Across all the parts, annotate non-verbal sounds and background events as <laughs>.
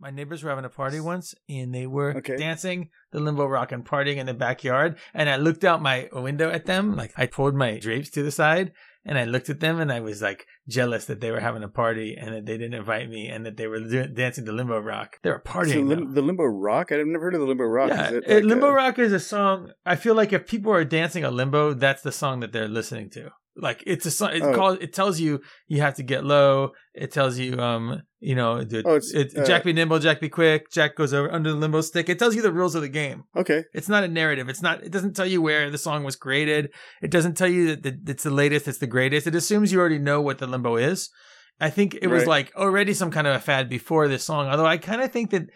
My neighbors were having a party once, and they were Okay. dancing the limbo rock and partying in the backyard. And I looked out my window at them, like I pulled my drapes to the side, and I looked at them, and I was like jealous that they were having a party and that they didn't invite me, and that they were do- dancing the limbo rock. They were So partying. lim- the limbo rock. I've never heard of the limbo rock. yeah, Is it it- like limbo a- rock is a song. I feel like if people are dancing a limbo, that's the song that they're listening to. Like it's a song. It Oh. calls. It tells you you have to get low. It tells you, um, you know, the, Oh, it's, it, uh, Jack be nimble, Jack be quick. Jack goes over under the limbo stick. It tells you the rules of the game. Okay. It's not a narrative. It's not. It doesn't tell you where the song was created. It doesn't tell you that the, it's the latest. It's the greatest. It assumes you already know what the limbo is. I think it was like already some kind of a fad before this song. Although I kind of think that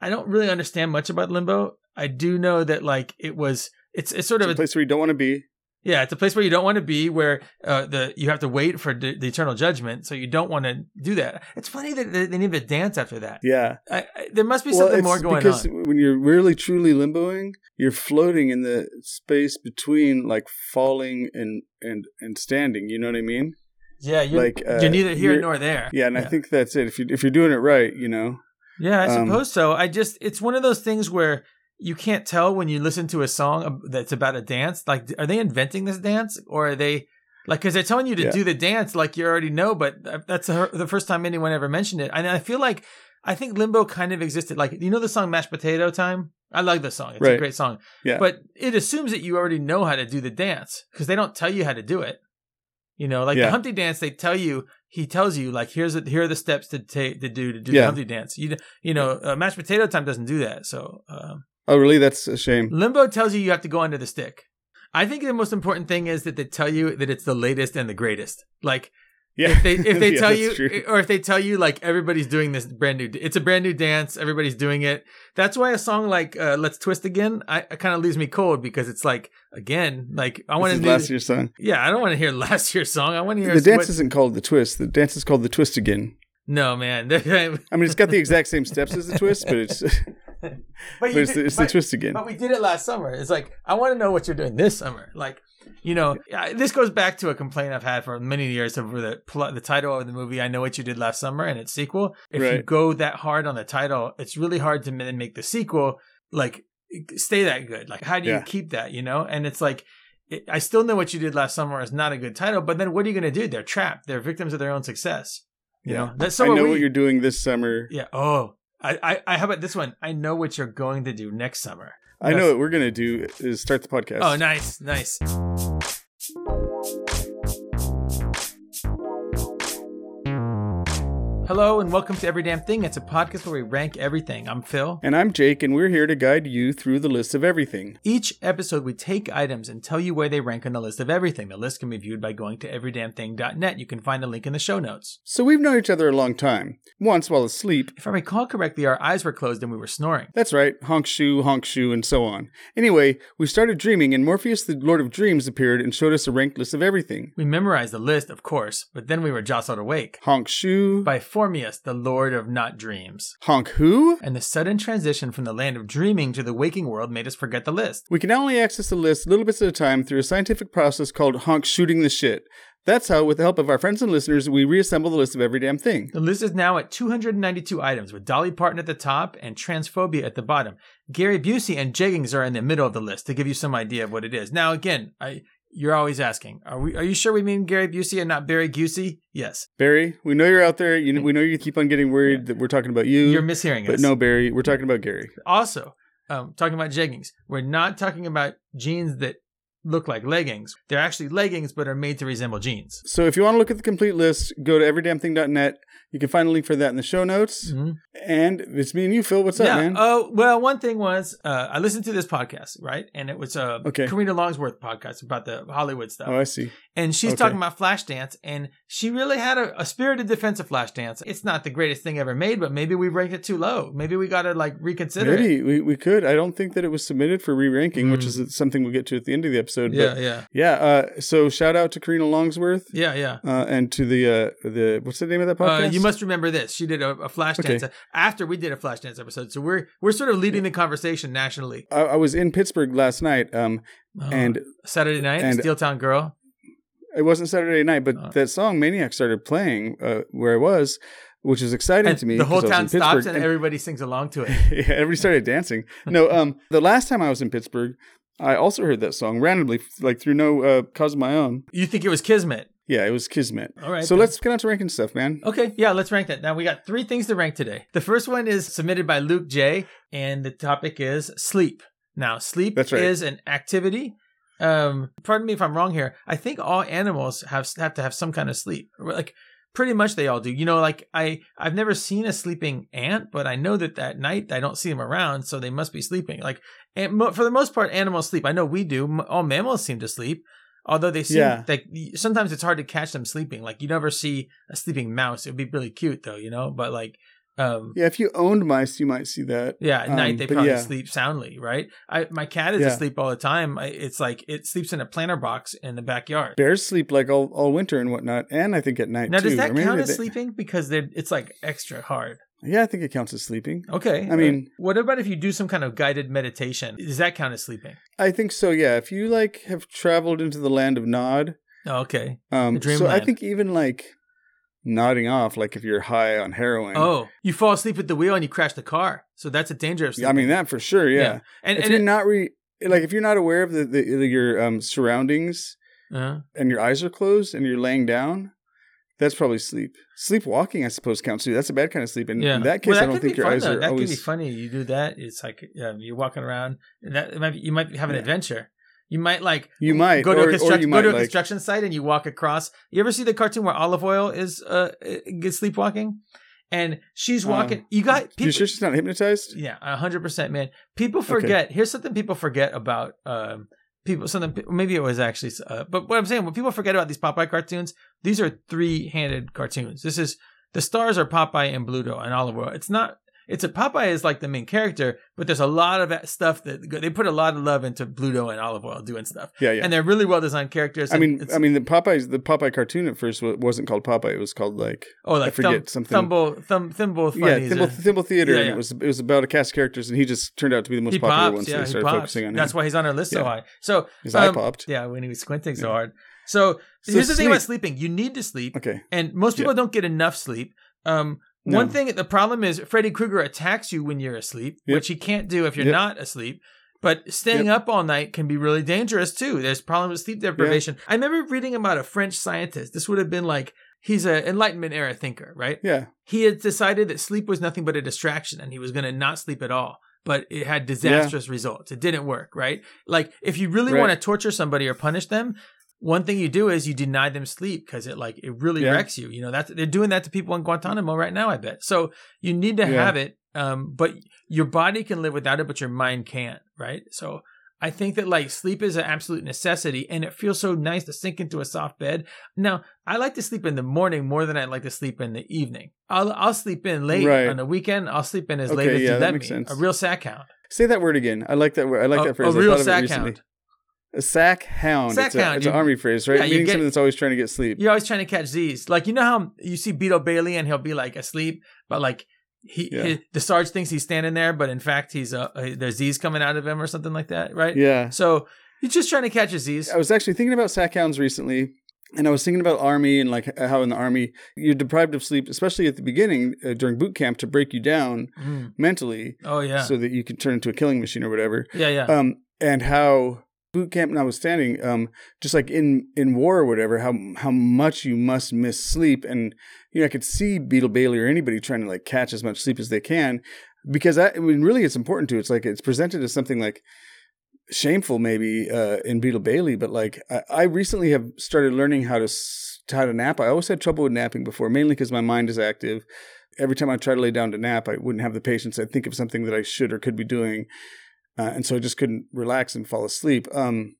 I don't really understand much about limbo. I do know that like it was. It's it's sort It's of a a, place where you don't want to be. Yeah. It's a place where you don't want to be, where uh, the you have to wait for the, the eternal judgment. So you don't want to do that. It's funny that they, they need to dance after that. Yeah. I, I, there must be Well, something more going because on. when you're really truly limboing, you're floating in the space between like falling and and and standing. You know what I mean? Yeah, you're, like, uh, you're neither here you're- nor there. Yeah, and I think that's it. If you if you're doing it right, you know. Yeah, I Um, suppose so. I just it's one of those things where you can't tell when you listen to a song that's about a dance. Like, are they inventing this dance, or are they like because they're telling you to Yeah. do the dance like you already know? But that's the the first time anyone ever mentioned it. And I feel like I think limbo kind of existed. Like, you know the song "Mashed Potato Time." I like the song. It's a great song. Yeah. But it assumes that you already know how to do the dance because they don't tell you how to do it. You know, like the Yeah. Humpty dance, they tell you. He tells you like, here's a, here are the steps to take to do to do the Yeah. Humpty dance. You you know, uh, mashed potato time doesn't do that. So um, Oh, really? That's a shame. limbo tells you you have to go under the stick. I think the most important thing is that they tell you that it's the latest and the greatest. Like Yeah. if they if <laughs> they Yeah, tell you true. or if they tell you like everybody's doing this brand new it's a brand new dance everybody's doing it that's why a song like uh, let's twist again i it kind of leaves me cold because it's like again like i want to last year's song. yeah i don't want to hear <laughs> last year's song i want to hear The dance what- isn't called the twist. The dance is called the twist again. no man <laughs> I mean, it's got the exact same steps as the twist, but it's but, but you it's, did- the, it's the twist again. But we did it last summer. It's like I want to know what you're doing this summer. Like, you know, this goes back to a complaint I've had for many years over the the title of the movie. I know what you did last summer and its sequel. If you go that hard on the title, it's really hard to then make the sequel like stay that good. Like, how do you Yeah. keep that? You know, and it's like. It, I still know what you did last summer is not a good title, but then what are you going to do? They're trapped. They're victims of their own success. You Yeah. know, that's so I know we. what you're doing this summer. Yeah. Oh, I, I, I. How about this one? I know what you're going to do next summer. I know what we're gonna do is start the podcast. Oh, nice, nice. Hello and welcome to Every Damn Thing. It's a podcast where we rank everything. I'm Phil. And I'm Jake, and we're here to guide you through the list of everything. Each episode, we take items and tell you where they rank on the list of everything. The list can be viewed by going to everydamnthing.net. You can find the link in the show notes. So we've known each other a long time. Once while asleep. If I recall correctly, our eyes were closed and we were snoring. That's right, honk shoe, honk shoe, and so on. Anyway, we started dreaming, and Morpheus, the Lord of Dreams, appeared and showed us a ranked list of everything. We memorized the list, of course, but then we were jostled awake Honk shoe, by Formius, the Lord of Not Dreams. honk who? And the sudden transition from the land of dreaming to the waking world made us forget the list. We can now only access the list little bits at a time through a scientific process called honk shooting the shit. That's how, with the help of our friends and listeners, we reassemble the list of every damn thing. The list is now at 292 items, with Dolly Parton at the top and Transphobia at the bottom. Gary Busey and Jeggings are in the middle of the list to give you some idea of what it is. Now, again, I you're always asking, are we? Are you sure we mean Gary Busey and not Barry Busey? Yes, Barry, we know you're out there. You, we know you keep on getting worried that we're talking about you. you're mishearing but us. But no, Barry, we're talking about Gary. Also, um, talking about jeggings, we're not talking about jeans that look like leggings. They're actually leggings, but are made to resemble jeans. So if you want to look at the complete list, go to everydamnthing.net. You can find a link for that in the show notes. Mhm. And it's me and you, Phil. What's up, man? Oh well, one thing was uh, I listened to this podcast, right? And it was a Okay. Karina Longworth podcast about the Hollywood stuff. oh, I see. and she's okay. talking about Flashdance, and she really had a, a spirited defense of Flashdance. It's not the greatest thing ever made, but maybe we ranked it too low. Maybe we got to like reconsider it. Maybe we, we could. I don't think that it was submitted for re-ranking, which Mm. is something we'll get to at the end of the episode. Yeah, But yeah, yeah. Uh, so shout out to Karina Longworth yeah, yeah. uh, and to the uh, the what's the name of that Uh, podcast? You must remember this. She did a, a Flashdance Okay. after we did a Flashdance episode, so we're we're sort of leading the conversation nationally. I, I was in Pittsburgh last night, um, Oh, and Saturday night, and- Steel Town Girl. it wasn't Saturday night, but Oh. that song Maniac started playing uh, where I was. which is exciting And to me. the whole town stops Pittsburgh, and everybody sings along to it. <laughs> yeah, everybody started dancing. No, <laughs> um, the last time I was in Pittsburgh, I also heard that song randomly, like through no uh, cause of my own. You think it was Kismet? Yeah, it was Kismet. All right. so then. let's get on to ranking stuff, man. Okay, yeah, let's rank that. Now we got three things to rank today. The first one is submitted by Luke J, and the topic is sleep. Now, sleep right. is an activity. Um, pardon me if I'm wrong here. I think all animals have have to have some kind of sleep. Like pretty much they all do. You know, like I I've never seen a sleeping ant, but I know that at night I don't see them around, so they must be sleeping. Like and for the most part, animals sleep. I know we do. All mammals seem to sleep. Although they seem Yeah. like sometimes it's hard to catch them sleeping. Like you never see a sleeping mouse. It would be really cute though, you know. But like, um, Yeah, if you owned mice, you might see that. yeah, at Um, night they probably yeah. sleep soundly, right? I my cat is Yeah. asleep all the time. I, it's like it sleeps in a planter box in the backyard. Bears sleep like all, all winter and whatnot, and I think at night Now, too. does that count as they- sleeping? Because they're it's like extra hard. Yeah, I think it counts as sleeping. Okay. I mean- what about if you do some kind of guided meditation? Does that count as sleeping? I think so. Yeah, if you like have traveled into the land of Nod, Oh, okay. um, so I think even like nodding off, like if you're high on heroin. Oh, you fall asleep at the wheel and you crash the car. So that's a danger of sleeping. I mean that for sure. Yeah, And, if and you're it- not re like if you're not aware of the, the, the your um surroundings uh, and your eyes are closed and you're laying down, that's probably sleep. Sleepwalking, I suppose, counts too. That's a bad kind of sleep. And yeah. in that case, Well, I don't think your fun, eyes though. are That always. That could be funny. You do that. It's like um, you're walking around. And that might be, you might have an Yeah. adventure. You might like You might, go to or- a construction go to a like- construction site and you walk across. You ever see the cartoon where Olive Oyl is uh gets sleepwalking, and she's walking. Um, you got people. you sure she's not hypnotized? Yeah, a hundred percent, man. People forget. Here's something people forget about um, people. Something maybe it was actually, uh, but what I'm saying, when people forget about these Popeye cartoons, these are three-handed cartoons. This is the stars are Popeye and Bluto and Olive Oyl. It's not. It's a Popeye is like the main character, but there's a lot of stuff that they put a lot of love into Bluto and Olive Oyl doing stuff, Yeah, yeah. and they're really well designed characters. I mean, I mean, the Popeyes, the Popeye cartoon at first wasn't called Popeye. It was called like oh, like I forget thumb, something. Thumble, thumb, thimble, yeah. Thimble, or- Thimble Theater, Yeah, and it was it was about a cast of characters, and he just turned out to be the most he popular pops, one. So yeah, they he started pops. focusing on That's him. why he's on our list so high. So His eye um, popped. Yeah, when he was squinting so Yeah. hard. So, So here's the thing about sleeping: you need to sleep, Okay, and most people don't get enough sleep. Um, No. One thing, the problem is Freddy Krueger attacks you when you're asleep, Yep. which he can't do if you're Yep. not asleep. But staying up all night can be really dangerous too. There's problems with sleep deprivation. I remember reading about a French scientist. This would have been like he's an Enlightenment era thinker, right? yeah, he had decided that sleep was nothing but a distraction and he was going to not sleep at all but it had disastrous results it didn't work right like if you really Right. want to torture somebody or punish them one thing you do is you deny them sleep because it like it really Yeah. wrecks you you know that's they're doing that to people in guantanamo right now i bet so you need to Yeah. have it um but your body can live without it but your mind can't right so I think that like sleep is an absolute necessity and it feels so nice to sink into a soft bed. Now, I like to sleep in the morning more than I like to sleep in the evening. I'll I'll sleep in late Right. on the weekend. I'll sleep in as Okay, late as yeah, you that let makes me. sense. A real sack hound. say that word again. I like that word. I like a, that phrase. a real sack hound. A sack hound. Sack it's a, It's you- an army phrase, right? yeah, Meaning get- something that's always trying to get sleep. You're always trying to catch Z's. Like you know how you see Beetle Bailey and he'll be like asleep, but like he, Yeah. he- the Sarge thinks he's standing there, but in fact he's uh uh, there's Z's coming out of him or something like that, right? Yeah. So he's just trying to catch a Z's. I was actually thinking about sack hounds recently, and I was thinking about army and like how in the army you're deprived of sleep, especially at the beginning uh, during boot camp to break you down Mm. mentally, Oh yeah, so that you can turn into a killing machine or whatever. yeah, yeah. Um, and how boot camp notwithstanding, um, just like in in war or whatever, how how much you must miss sleep, and you know I could see Beetle Bailey or anybody trying to like catch as much sleep as they can, because I, I mean really it's important to. It's like it's presented as something like shameful maybe uh, in Beetle Bailey, but like I, I recently have started learning how to how to nap. I always had trouble with napping before, mainly because my mind is active. Every time I try to lay down to nap, I wouldn't have the patience. I'd think of something that I should or could be doing, uh, and so I just couldn't relax and fall asleep. Um,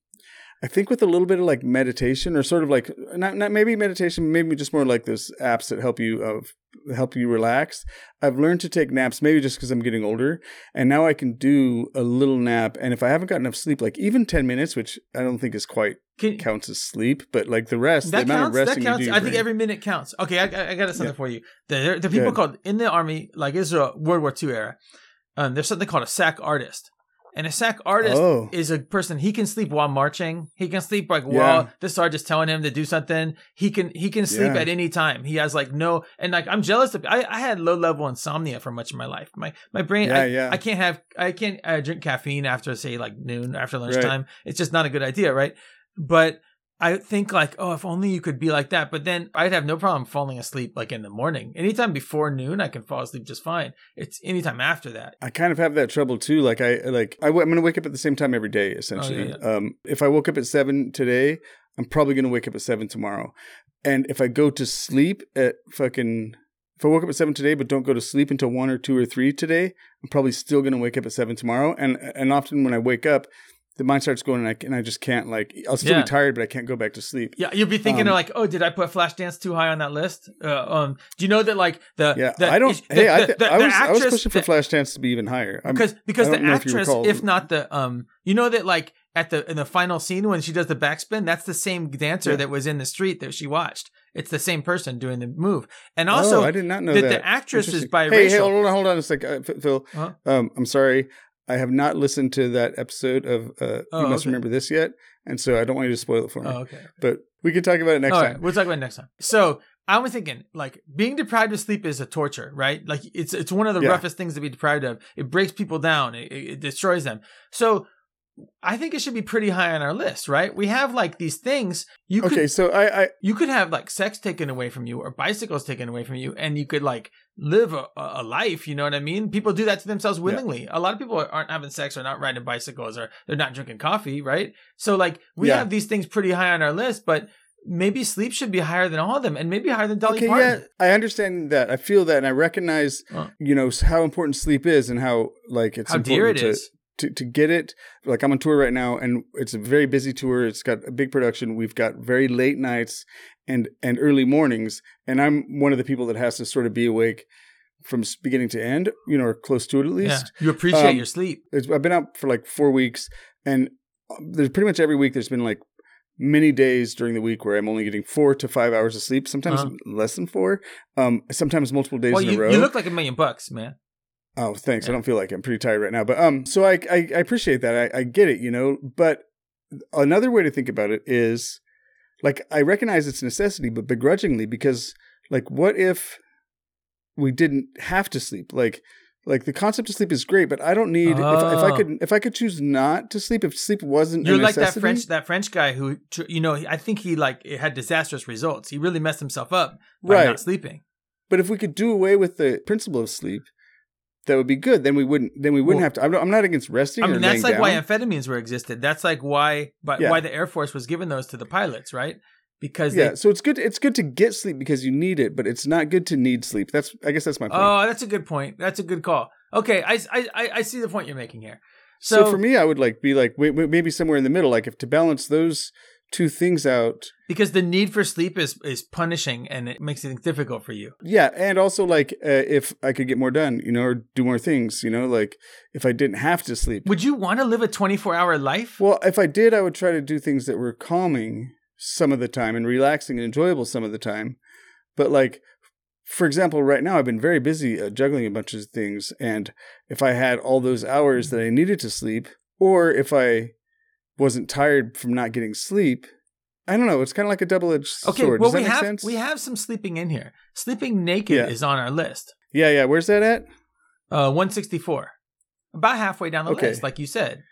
I think with a little bit of like meditation, or sort of like not not maybe meditation, maybe just more like those apps that help you of help you relax. I've learned to take naps, maybe just because I'm getting older, and now I can do a little nap. And if I haven't got enough sleep, like even ten minutes, which I don't think is quite Can, counts as sleep, but like the rest, that the amount counts. of That counts. you do. I think every minute counts. Okay, I, I- got something Yeah. for you. There, there are people called in the army, like Israel, World War II era. Um, there's something called a sack artist, And a sack artist Oh. is a person he can sleep while marching. He can sleep like Yeah. while the sergeant's telling him to do something. He can he can sleep Yeah. at any time. He has like no and like I'm jealous of I, I had low level insomnia for much of my life. My my brain Yeah, I, yeah. I can't have I can't uh, drink caffeine after say like noon after lunchtime. It's just not a good idea, right? But I think like, oh, if only you could be like that. But then I'd have no problem falling asleep like in the morning. Anytime before noon, I can fall asleep just fine. It's anytime after that. I kind of have that trouble too. Like I like I, am going to wake up at the same time every day. Essentially, Oh, um, if I woke up at seven today, I'm probably going to wake up at seven tomorrow. And if I go to sleep at fucking, if I woke up at seven today but don't go to sleep until one or two or three today, I'm probably still going to wake up at seven tomorrow. And and often when I wake up, the mind starts going and I, and I just can't like I'll still Yeah. be tired, but I can't go back to sleep. Yeah, you'll be thinking Um, like, oh, did I put Flashdance too high on that list? Uh, um, do you know that like the Yeah, the, I don't. the- hey, I, the- th- the- I was I was pushing for Flashdance to be even higher. I'm- because because the don't if actress, if not the um, you know that like at the in the final scene when she does the backspin, that's the same dancer Yeah. that was in the street that she watched. It's the same person doing the move, and also oh, I did not know that that. the actress is biracial. Hey, hey, hold on, hold on a sec, uh, Phil. Huh? Um, I'm sorry, I have not listened to that episode of uh, Oh, You Must okay. Remember This yet, and so I don't want you to spoil it for me. oh, okay. But we can talk about it next All time. right, we'll talk about it next time. So I was thinking, like, being deprived of sleep is a torture, right? Like, it's it's one of the Yeah. roughest things to be deprived of. It breaks people down. It, it, it destroys them. So I think it should be pretty high on our list, right? We have like these things you could Okay, so I, I you could have like sex taken away from you or bicycles taken away from you, and you could like live a, a life. You know what I mean? People do that to themselves willingly. A lot of people aren't having sex or not riding bicycles or they're not drinking coffee, right? So like we Yeah. have these things pretty high on our list, but maybe sleep should be higher than all of them, and maybe higher than Dolly okay, Parton. yeah, I understand that. I feel that, and I recognize, Oh. you know, how important sleep is, and how like it's How dear it important to, is. To to get it. Like I'm on tour right now, and it's a very busy tour. It's got a big production. We've got very late nights and and early mornings, and I'm one of the people that has to sort of be awake from beginning to end, you know, or close to it at Yeah, least. you appreciate Um, your sleep. It's, I've been out for like four weeks, and uh, there's pretty much every week. There's been like many days during the week where I'm only getting four to five hours of sleep. Sometimes Uh-huh. less than four. Um, sometimes multiple days Well, in you, a row. you look like a million bucks, man. Oh, thanks. Yeah. I don't feel like. I'm pretty tired right now, but um, so I I, I appreciate that. I, I get it, you know. But another way to think about it is, like, I recognize it's necessity, but begrudgingly, because like, what if we didn't have to sleep? Like, like the concept of sleep is great, but I don't need if, if I Oh. could if I could choose not to sleep. If sleep wasn't You're like that French that French guy who you know I think he like it had disastrous results. He really messed himself up by Right. not sleeping. But if we could do away with the principle of sleep, that would be good. Then we wouldn't. Then we wouldn't Well, have to. I'm not, I'm not against resting. I mean, that's like laying why amphetamines were existed. That's like why, but Yeah. why the Air Force was giving those to the pilots, right? Because yeah. they, So it's good. It's good to get sleep because you need it, but it's not good to need sleep. That's. I guess that's my point. oh, that's a good point. That's a good call. Okay, I, I, I- I see the point you're making here. so, So, for me, I would like be like maybe somewhere in the middle. Like if to balance those two things out. because the need for sleep is is punishing and it makes it difficult for you. Yeah, and also like uh, if I could get more done, you know, or do more things, you know, like if I didn't have to sleep. Would you want to live a 24 hour life? Well, if I did, I would try to do things that were calming some of the time and relaxing and enjoyable some of the time. But like, for example, right now I've been very busy uh, juggling a bunch of things, and if I had all those hours that I needed to sleep, or if I wasn't tired from not getting sleep, I don't know. It's kind of like a double-edged Okay, sword. well Does that we have sense? we have some sleeping in here. Sleeping naked Yeah. is on our list. yeah, yeah. Where's that at? Uh, 164, about halfway down the Okay. list, like you said,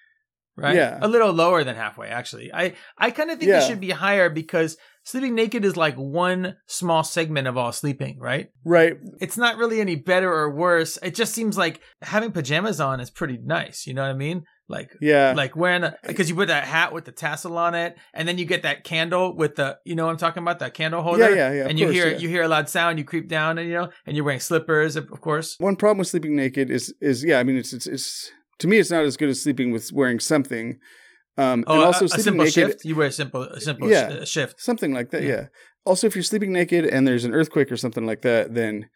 right? Yeah. a little lower than halfway actually. I I kind of think Yeah. it should be higher because sleeping naked is like one small segment of all sleeping, right? Right. It's not really any better or worse. It just seems like having pajamas on is pretty nice. You know what I mean? Like Yeah. like wearing a because you put that hat with the tassel on it, and then you get that candle with the you know what I'm talking about that candle holder. Yeah, yeah, yeah, And you course, hear yeah. you hear a loud sound, you creep down, and you know, and you're wearing slippers, of course. One problem with sleeping naked is is yeah, I mean it's it's, it's to me it's not as good as sleeping with wearing something. Um Oh, and also a, sleeping simple naked shift. You wear a simple a simple Yeah. sh- shift. something like that, Yeah. yeah. Also if you're sleeping naked and there's an earthquake or something like that, then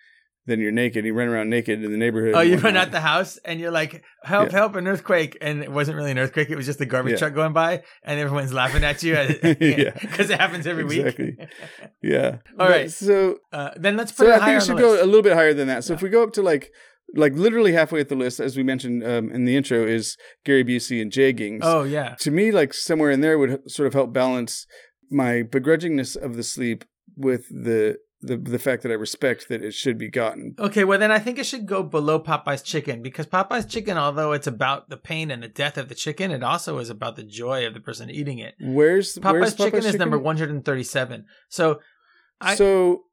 then you're naked. You run around naked in the neighborhood. Oh, you run out the house and you're like, "Help! Yeah. Help! An earthquake!" And it wasn't really an earthquake; it was just a garbage Yeah. truck going by, and everyone's laughing at you <laughs> Yeah. <laughs> because it happens every Exactly. week. <laughs> Yeah. All But right. So Uh, then let's put so it I higher think it should go a little bit higher than that. So if we go up to like like literally halfway at the list, as we mentioned um, in the intro, is Gary Busey and Jeggings. Oh yeah. To me, like somewhere in there would sort of help balance my begrudgingness of the sleep with the the the fact that I respect that it should be gotten. Okay, well then I think it should go below Popeye's chicken because Popeye's chicken, although it's about the pain and the death of the chicken, it also is about the joy of the person eating it. Where's Popeye's where's chicken Popeye's is number 137. So I- so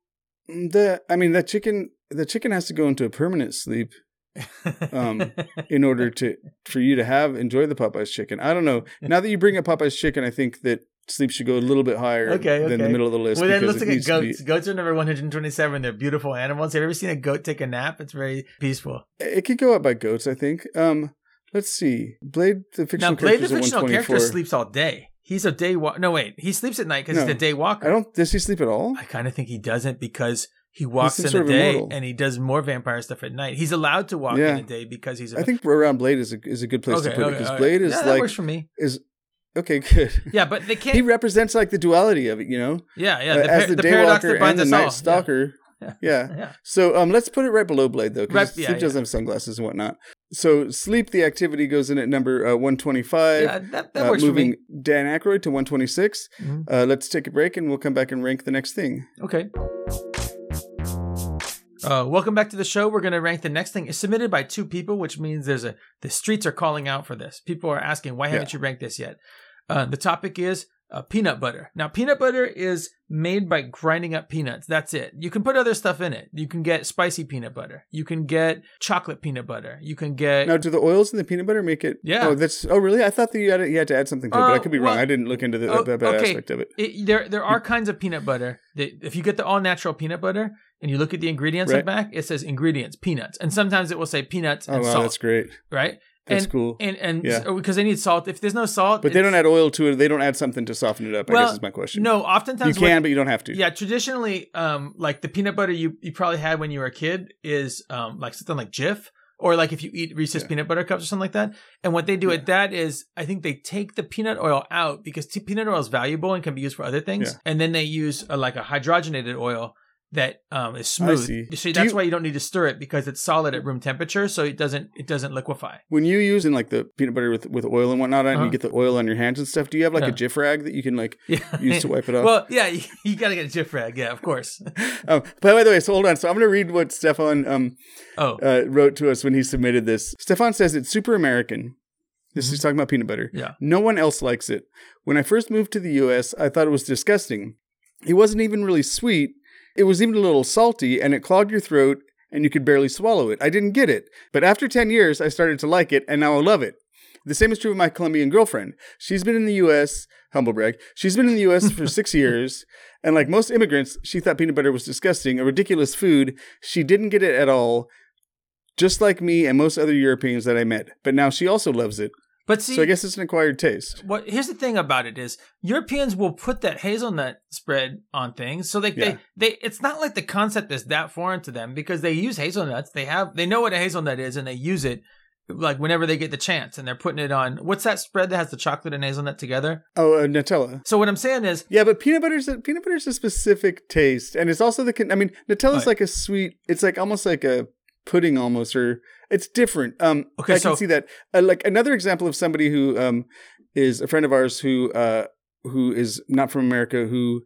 the I mean the chicken the chicken has to go into a permanent sleep Um, <laughs> in order to for you to have enjoy the Popeyes chicken. I don't know. <laughs> Now that you bring up Popeyes chicken, I think that sleep should go a little bit higher Okay, okay. than the middle of the list. well then let's look at needs be- goats. Goats are number 127. They're beautiful animals. Have you ever seen a goat take a nap? It's very peaceful. It could go up by goats, I think. Um, let's see. Blade the fictional Now Blade the fictional character sleeps all day. He's a day walk. No wait, he sleeps at night because No, he's a day walker. I don't. Does he sleep at all? I kind of think he doesn't because he walks in the day immortal. and he does more vampire stuff at night. He's allowed to walk Yeah. in the day because he's. A, I think around Blade is a is a good place to put it because right. Blade is yeah, that like works for me. is okay. Good. <laughs> Yeah, but they can't. he represents like the duality of it, you know, yeah, yeah. Uh, The, as the, the paradox daywalker and the night all. stalker. <laughs> Yeah. Yeah. Yeah. So um, let's put it right below Blade though, because Right- yeah, Sleep does have sunglasses and whatnot. So Sleep, the activity goes in at number uh, one twenty five. Yeah, that, that uh, works for moving me. Dan Aykroyd to 126. Mhm. Uh, let's take a break and we'll come back and rank the next thing. Okay. Uh, welcome back to the show. We're going to rank the next thing. It's submitted by two people, which means there's a the streets are calling out for this. People are asking, why haven't you ranked this yet? Uh, the topic is uh, peanut butter. Now, peanut butter is made by grinding up peanuts. That's it. You can put other stuff in it. You can get spicy peanut butter. You can get chocolate peanut butter. You can get Now, do the oils in the peanut butter make it? Yeah. Oh, that's. Oh, really? I thought that you had, you had to add something to it, but I Uh, could be wrong. I didn't look into the, oh, that, that okay. aspect of it. it, there there are kinds of peanut butter that if you get the all natural peanut butter and you look at the ingredients on the back, it says ingredients peanuts, and sometimes it will say peanuts Oh, and wow, salt, that's great. right? That's and, cool. And and Yeah. so- because they need salt. If there's no salt, But they don't add oil to it. They don't add something to soften it up. I Well, guess is my question. No, oftentimes you can, what- but you don't have to. yeah, traditionally, um, like the peanut butter you you probably had when you were a kid is um like something like Jif. Or like if you eat Reese's Yeah. peanut butter cups or something like that, and what they do Yeah. at that is, I think they take the peanut oil out because t- peanut oil is valuable and can be used for other things, Yeah. and then they use a, like a hydrogenated oil that um, is smooth. see. See, that's you- why you don't need to stir it because it's solid at room temperature, so it doesn't it doesn't liquefy. When you use in like the peanut butter with with oil and whatnot, on, Uh-huh. you get the oil on your hands and stuff. Do you have like Yeah. a Jif rag that you can like <laughs> Yeah, use to wipe it off? Well, yeah, you, you got to get a Jif rag. Yeah, of course. <laughs> um, by the way, so hold on. So I'm to read what Stefan um, Oh, uh, wrote to us when he submitted this. Stefan says it's super American. This is talking about peanut butter. Mm-hmm. Yeah. No one else likes it. When I first moved to the US, I thought it was disgusting. It wasn't even really sweet. It was even a little salty and it clogged your throat and you could barely swallow it. I didn't get it. But after 10 years, I started to like it and now I love it. The same is true of my Colombian girlfriend. She's been in the US, humble brag, she's been in the US for six <laughs> years. And like most immigrants, she thought peanut butter was disgusting, a ridiculous food. She didn't get it at all, just like me and most other Europeans that I met. But now she also loves it. But see, So I guess it's an acquired taste. what here's the thing about it is Europeans will put that hazelnut spread on things, so they Yeah. they they it's not like the concept is that foreign to them because they use hazelnuts. They have they know what a hazelnut is and they use it like whenever they get the chance and they're putting it on. What's that spread that has the chocolate and hazelnut together? Oh, uh, Nutella. So what I'm saying is, Yeah, but peanut butter's a, peanut butter's a specific taste, and it's also the. I mean, Nutella's Right. like a sweet. It's like almost like a pudding, almost, or it's different. Um, Okay, I so- can see that. Uh, like another example of somebody who um is a friend of ours who uh who is not from America who.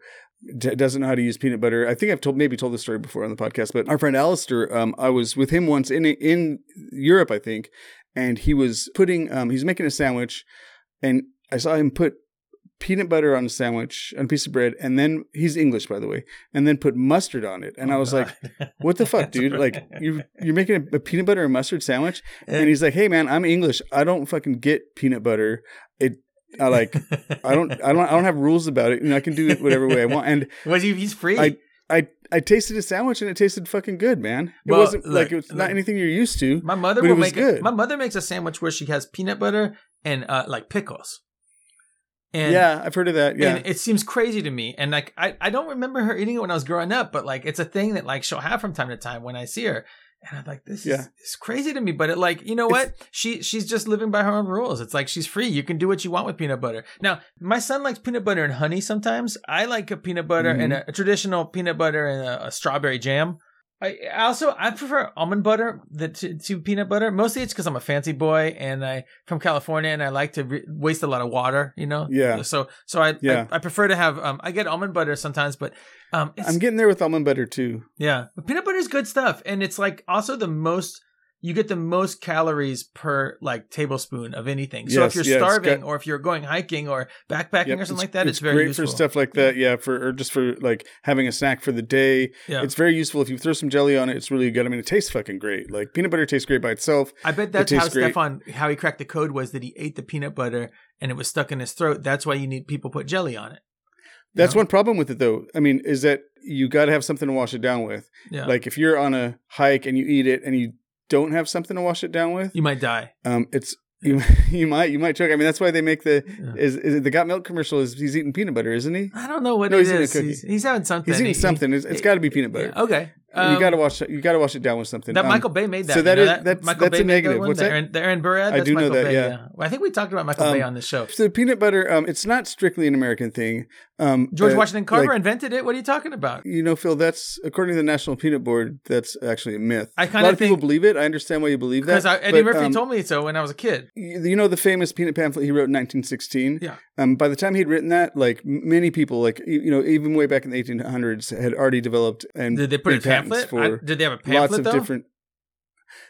D- doesn't know how to use peanut butter. I think I've told maybe told this story before on the podcast, but our friend Alistair, um, I was with him once in in Europe, I think, and he was putting um, he's making a sandwich, and I saw him put peanut butter on a sandwich, on a piece of bread, and then he's English, by the way, and then put mustard on it. And I was like, <laughs> "What the fuck, dude? Like, you you're making a, a peanut butter and mustard sandwich?" And he's like, "Hey, man, I'm English. I don't fucking get peanut butter. It, I like, I don't, I don't, I don't have rules about it. You know, I can do it whatever way I want." And <laughs> was he? He's free. I, I, I tasted a sandwich, and it tasted fucking good, man. It Well, wasn't look, like it was not anything you're used to. my mother will make good. it. My mother makes a sandwich where she has peanut butter and uh, like pickles. And yeah, I've heard of that. Yeah, And it seems crazy to me. And like I, I don't remember her eating it when I was growing up, but like it's a thing that like she'll have from time to time when I see her. And I'm like, this Yeah. is it's crazy to me. But it like, you know what? She she's just living by her own rules. It's like she's free. You can do what you want with peanut butter. Now, my son likes peanut butter and honey sometimes. I like a peanut butter and Mm-hmm. a, a traditional peanut butter and a, a strawberry jam. I also I prefer almond butter the, to, to peanut butter. Mostly it's because I'm a fancy boy and I from California and I like to re- waste a lot of water. You know. Yeah. So so I Yeah. I, I prefer to have um I get almond butter sometimes, but um it's, I'm getting there with almond butter too. yeah but peanut butter is good stuff and it's like also the most you get the most calories per like tablespoon of anything. So Yes, if you're it's starving got- or if you're going hiking or backpacking Yep, or something like that, it's, very great useful. for stuff like that. Yeah, for or just for like having a snack for the day. Yeah. It's very useful if you throw some jelly on it. It's really good. I mean, it tastes fucking great. Like peanut butter tastes great by itself. I bet that's how. Stefan how he cracked the code was that he ate the peanut butter and it was stuck in his throat. That's why you need people put jelly on it. That's Yeah. one problem with it though. I mean, is that you got to have something to wash it down with. Yeah. Like if you're on a hike and you eat it and you don't have something to wash it down with, you might die. um, it's you, <laughs> you might you might choke. I mean, that's why they make the Yeah. is, is the got milk commercial is he's eating peanut butter, isn't he? I don't know what No, it he's eating a cookie. He's, he's having something. He's eating He- something. It's, it's he- got to be peanut butter. Yeah, okay. You Um, got to wash it. You got to wash it down with something. that Um, Michael Bay made that. so you that know is- that? that's- Michael that's Bay a negative. one? What's the that? Aaron, the Aaron Burrad. I That's do know Michael that, Bay, yeah. Well, I think we talked about Michael Um, Bay on the show. So peanut butter, um, it's not strictly an American thing. Um, George uh, Washington Carver like, invented it. What are you talking about? you know, Phil, that's according to the National Peanut Board, that's actually a myth. I kinda lot people believe it. I understand why you believe that. Because Eddie but, Murphy um, told me so when I was a kid. You you know the famous peanut pamphlet he wrote in 1916. Yeah. Um, by the time he'd written that, like many people, like you you know, even way back in the 1800s, had already developed and Did they put a pamphlet? I- did they have a pamphlet? lots of though? different.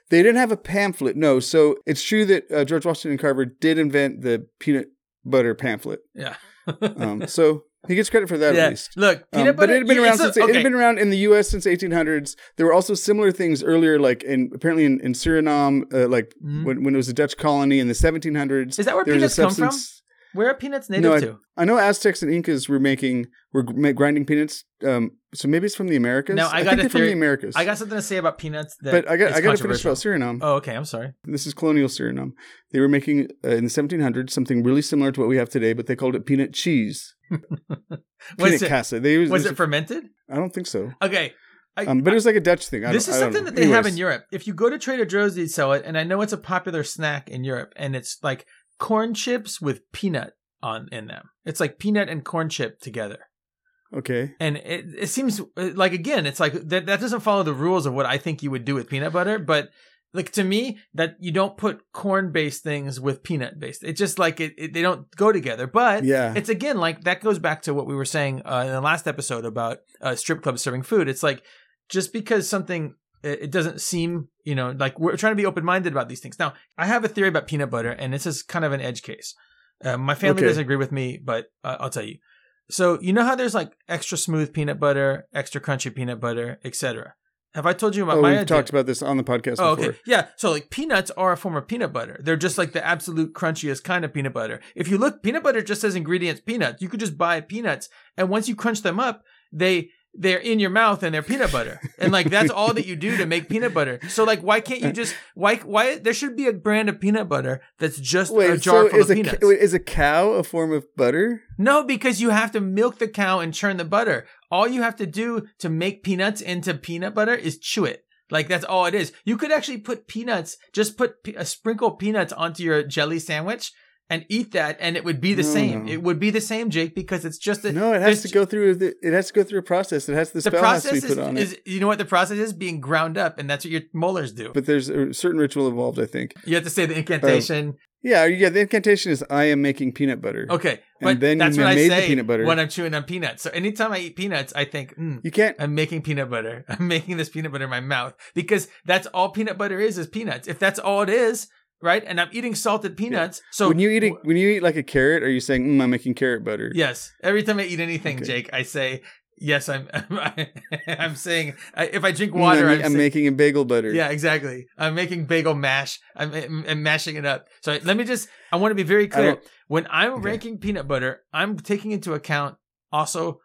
They didn't have a pamphlet, no. So it's true that uh, George Washington Carver did invent the peanut butter pamphlet. Yeah. Um, so he gets credit for that yeah. at least. Look, Um, peanut but it had been yeah, around it's a- since it had been around in the U.S. since 1800s. There were also similar things earlier, like in apparently in, in Suriname, uh, like Mhm. when, when it was a Dutch colony in the 1700s. Is that where there was a peanuts come from? Where are peanuts native No, I, to? I know Aztecs and Incas were making were grinding peanuts. Um, so maybe it's from the Americas. No, I got think from the Americas. I got something to say about peanuts. That but I got I got to finish about. Suriname. Oh, okay. I'm sorry. This is colonial Suriname. They were making uh, in the 1700s something really similar to what we have today, but they called it peanut cheese. <laughs> Peanut casa. They used, was it fermented? I don't think so. Okay. I, Um, but it was like a Dutch thing. I this don't- is I something that they have in Europe. If you go to Trader Joe's, they sell it, and I know it's a popular snack in Europe, and it's like corn chips with peanut on in them. It's like peanut and corn chip together, Okay. and it it seems like again, it's like that that doesn't follow the rules of what I think you would do with peanut butter, but. Like to me, that you don't put corn-based things with peanut-based. It's just like it, it, they don't go together. But Yeah. it's again like that goes back to what we were saying uh, in the last episode about uh, strip clubs serving food. It's like just because something it doesn't seem you know like we're trying to be open-minded about these things. Now I have a theory about peanut butter, and this is kind of an edge case. Uh, my family Okay. doesn't agree with me, but uh, I'll tell you. So you know how there's like extra smooth peanut butter, extra crunchy peanut butter, etc. Have I told you about Oh, my we've idea? talked about this on the podcast Oh, before. okay. Yeah. So like peanuts are a form of peanut butter. They're just like the absolute crunchiest kind of peanut butter. If you look, peanut butter just says ingredients peanuts. You could just buy peanuts, and once you crunch them up, they they're in your mouth and they're peanut butter. And like that's all that you do to make peanut butter. So like why can't you just why why there should be a brand of peanut butter that's just a jar so full is of a, peanuts? wait, is a cow a form of butter? No, because you have to milk the cow and churn the butter. All you have to do to make peanuts into peanut butter is chew it. Like that's all it is. You could actually put peanuts, just put a sprinkle peanuts onto your jelly sandwich and eat that, and it would be the No, same. no. It would be the same, Jake, because it's just a, No, it has to go through. The, it has to go through a process. It has the The spell has to process be is, put on is it. you know what the process is being ground up, and that's what your molars do. But there's a certain ritual involved. I think. you have to say the incantation. Yeah, yeah. The incantation is I am making peanut butter. okay, And but then that's you what I made the say peanut butter. when I'm chewing on peanuts. So anytime I eat peanuts, I think, mm, You can't. I'm making peanut butter. <laughs> I'm making this peanut butter in my mouth because that's all peanut butter is is peanuts. If that's all it is, right? And I'm eating salted peanuts. So when you eat it, when you eat like a carrot, are you saying mm, I'm making carrot butter? yes, every time I eat anything, Okay. Jake, I say yes. I'm <laughs> I'm, saying I, if I drink Mm, water, I'm, I'm, I'm saying- making a bagel butter. Yeah, exactly. I'm making bagel mash. I'm, I'm mashing it up. So let me just. I want to be very clear. When I'm Okay. ranking peanut butter, I'm taking into account also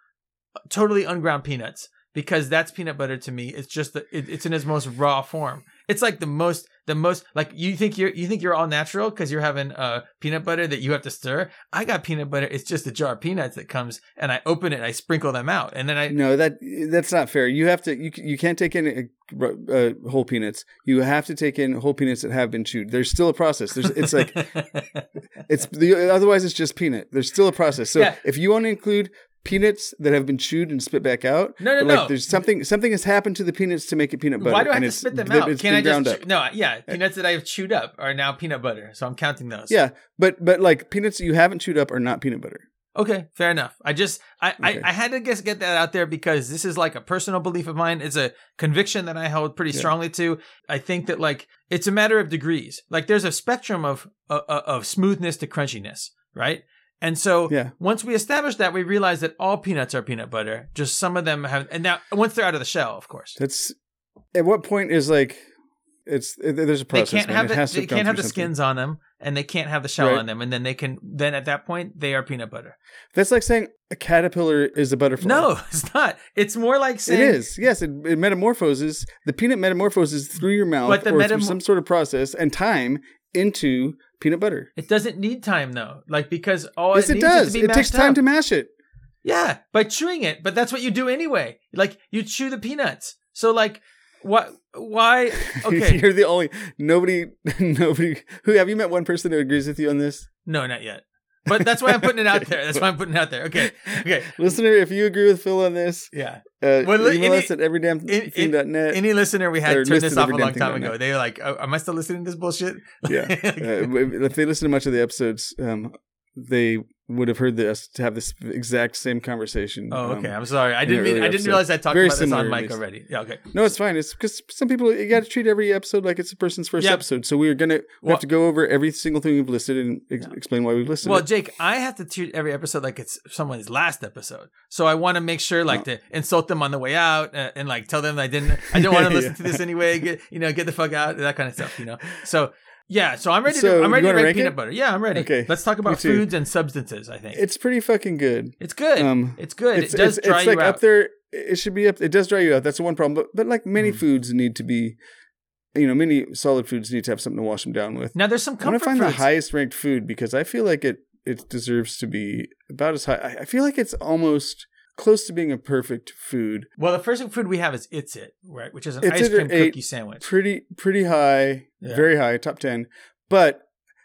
totally unground peanuts because that's peanut butter to me. It's just the, it, it's in its most raw form. It's like the most the most like you think you're you think you're all natural because you're having uh peanut butter that you have to stir. I got peanut butter. It's just a jar of peanuts that comes and I open it. and I sprinkle them out and then I No, that that's not fair. You have to. You you can't take in uh, uh, whole peanuts. You have to take in whole peanuts that have been chewed. There's still a process. There's. It's like <laughs> it's the otherwise it's just peanut. There's still a process. So Yeah. if you want to include peanuts that have been chewed and spit back out. No, no, like, no. There's something something has happened to the peanuts to make it peanut butter. Why do I have to spit them out? It's Can't I ground just up. no? Yeah, peanuts that I've chewed up are now peanut butter, so I'm counting those. Yeah, but but like peanuts you haven't chewed up are not peanut butter. Okay, fair enough. I just I, Okay. I, I had to guess get that out there because this is like a personal belief of mine. It's a conviction that I hold pretty Yeah. strongly to. I think that like it's a matter of degrees. Like there's a spectrum of uh, uh, of smoothness to crunchiness, right? And so Yeah. once we establish that, we realize that all peanuts are peanut butter. Just some of them have, and now once they're out of the shell, of course, That's at what point is like it's it- there's a they process. can't man. have It the, they can't have the something. skins on them, and they can't have the shell Right. on them, and then they can then at that point they are peanut butter. That's like saying a caterpillar is a butterfly. No, <laughs> it's not. It's more like It saying is. Yes, it, it metamorphoses. The peanut metamorphoses through your mouth or through some sort of process and time into peanut butter. It doesn't need time though, like because all yes, it, it, needs is does. to be It takes time up. to mash it. yeah, by chewing it. But that's what you do anyway. Like you chew the peanuts. So like, what? Why? <laughs> Okay, You're the only nobody <laughs> nobody who have you met one person who agrees with you on this? no, not yet. But that's why I'm putting it out there. That's why I'm putting it out there. Okay, okay, Listener, if you agree with Phil on this, yeah. uh, Well, email any- us at everydamnthing.net. Any listener we had turned this off a long time ago. They were like, oh, "Am I still listening to this bullshit?" yeah. <laughs> Uh, if they listen to much of the episodes, um, they would have heard this to have this exact same conversation. oh, okay. Um, I'm sorry. I didn't mean. I didn't episode. realize I talked Very about this on mic already. Yeah. Okay. No, it's fine. It's because some people you got to treat every episode like it's a person's first Yeah. episode. So we're gonna we Well- have to go over every single thing we've listed and ex- Yeah. explain why we've listed Well, it. Jake, I have to treat every episode like it's someone's last episode. So I want to make sure, like, Oh. to insult them on the way out uh, and like tell them I didn't, I don't want to <laughs> listen Yeah. to this anyway. Get, you know, get the fuck out, that kind of stuff. You know. So yeah, so I'm ready So, to, I'm ready to rate rank peanut it? butter. Yeah, I'm ready. Okay, Let's talk about foods and substances. I think It's pretty fucking good. it's good. Um, it's good. It's, it does it's, dry it's you like out. up there. It should be up. It does dry you out. That's the one problem. But but like many Mhm. foods need to be, you know, many solid foods need to have something to wash them down with. Now there's some Comfort I want comfort to find foods. the highest ranked food because I feel like it it deserves to be about as high. I- I feel like it's almost close to being a perfect food. well, the first food we have is It's It, right? Which is an It's ice cream cookie sandwich. Pretty pretty high, Yeah. very high, top ten. But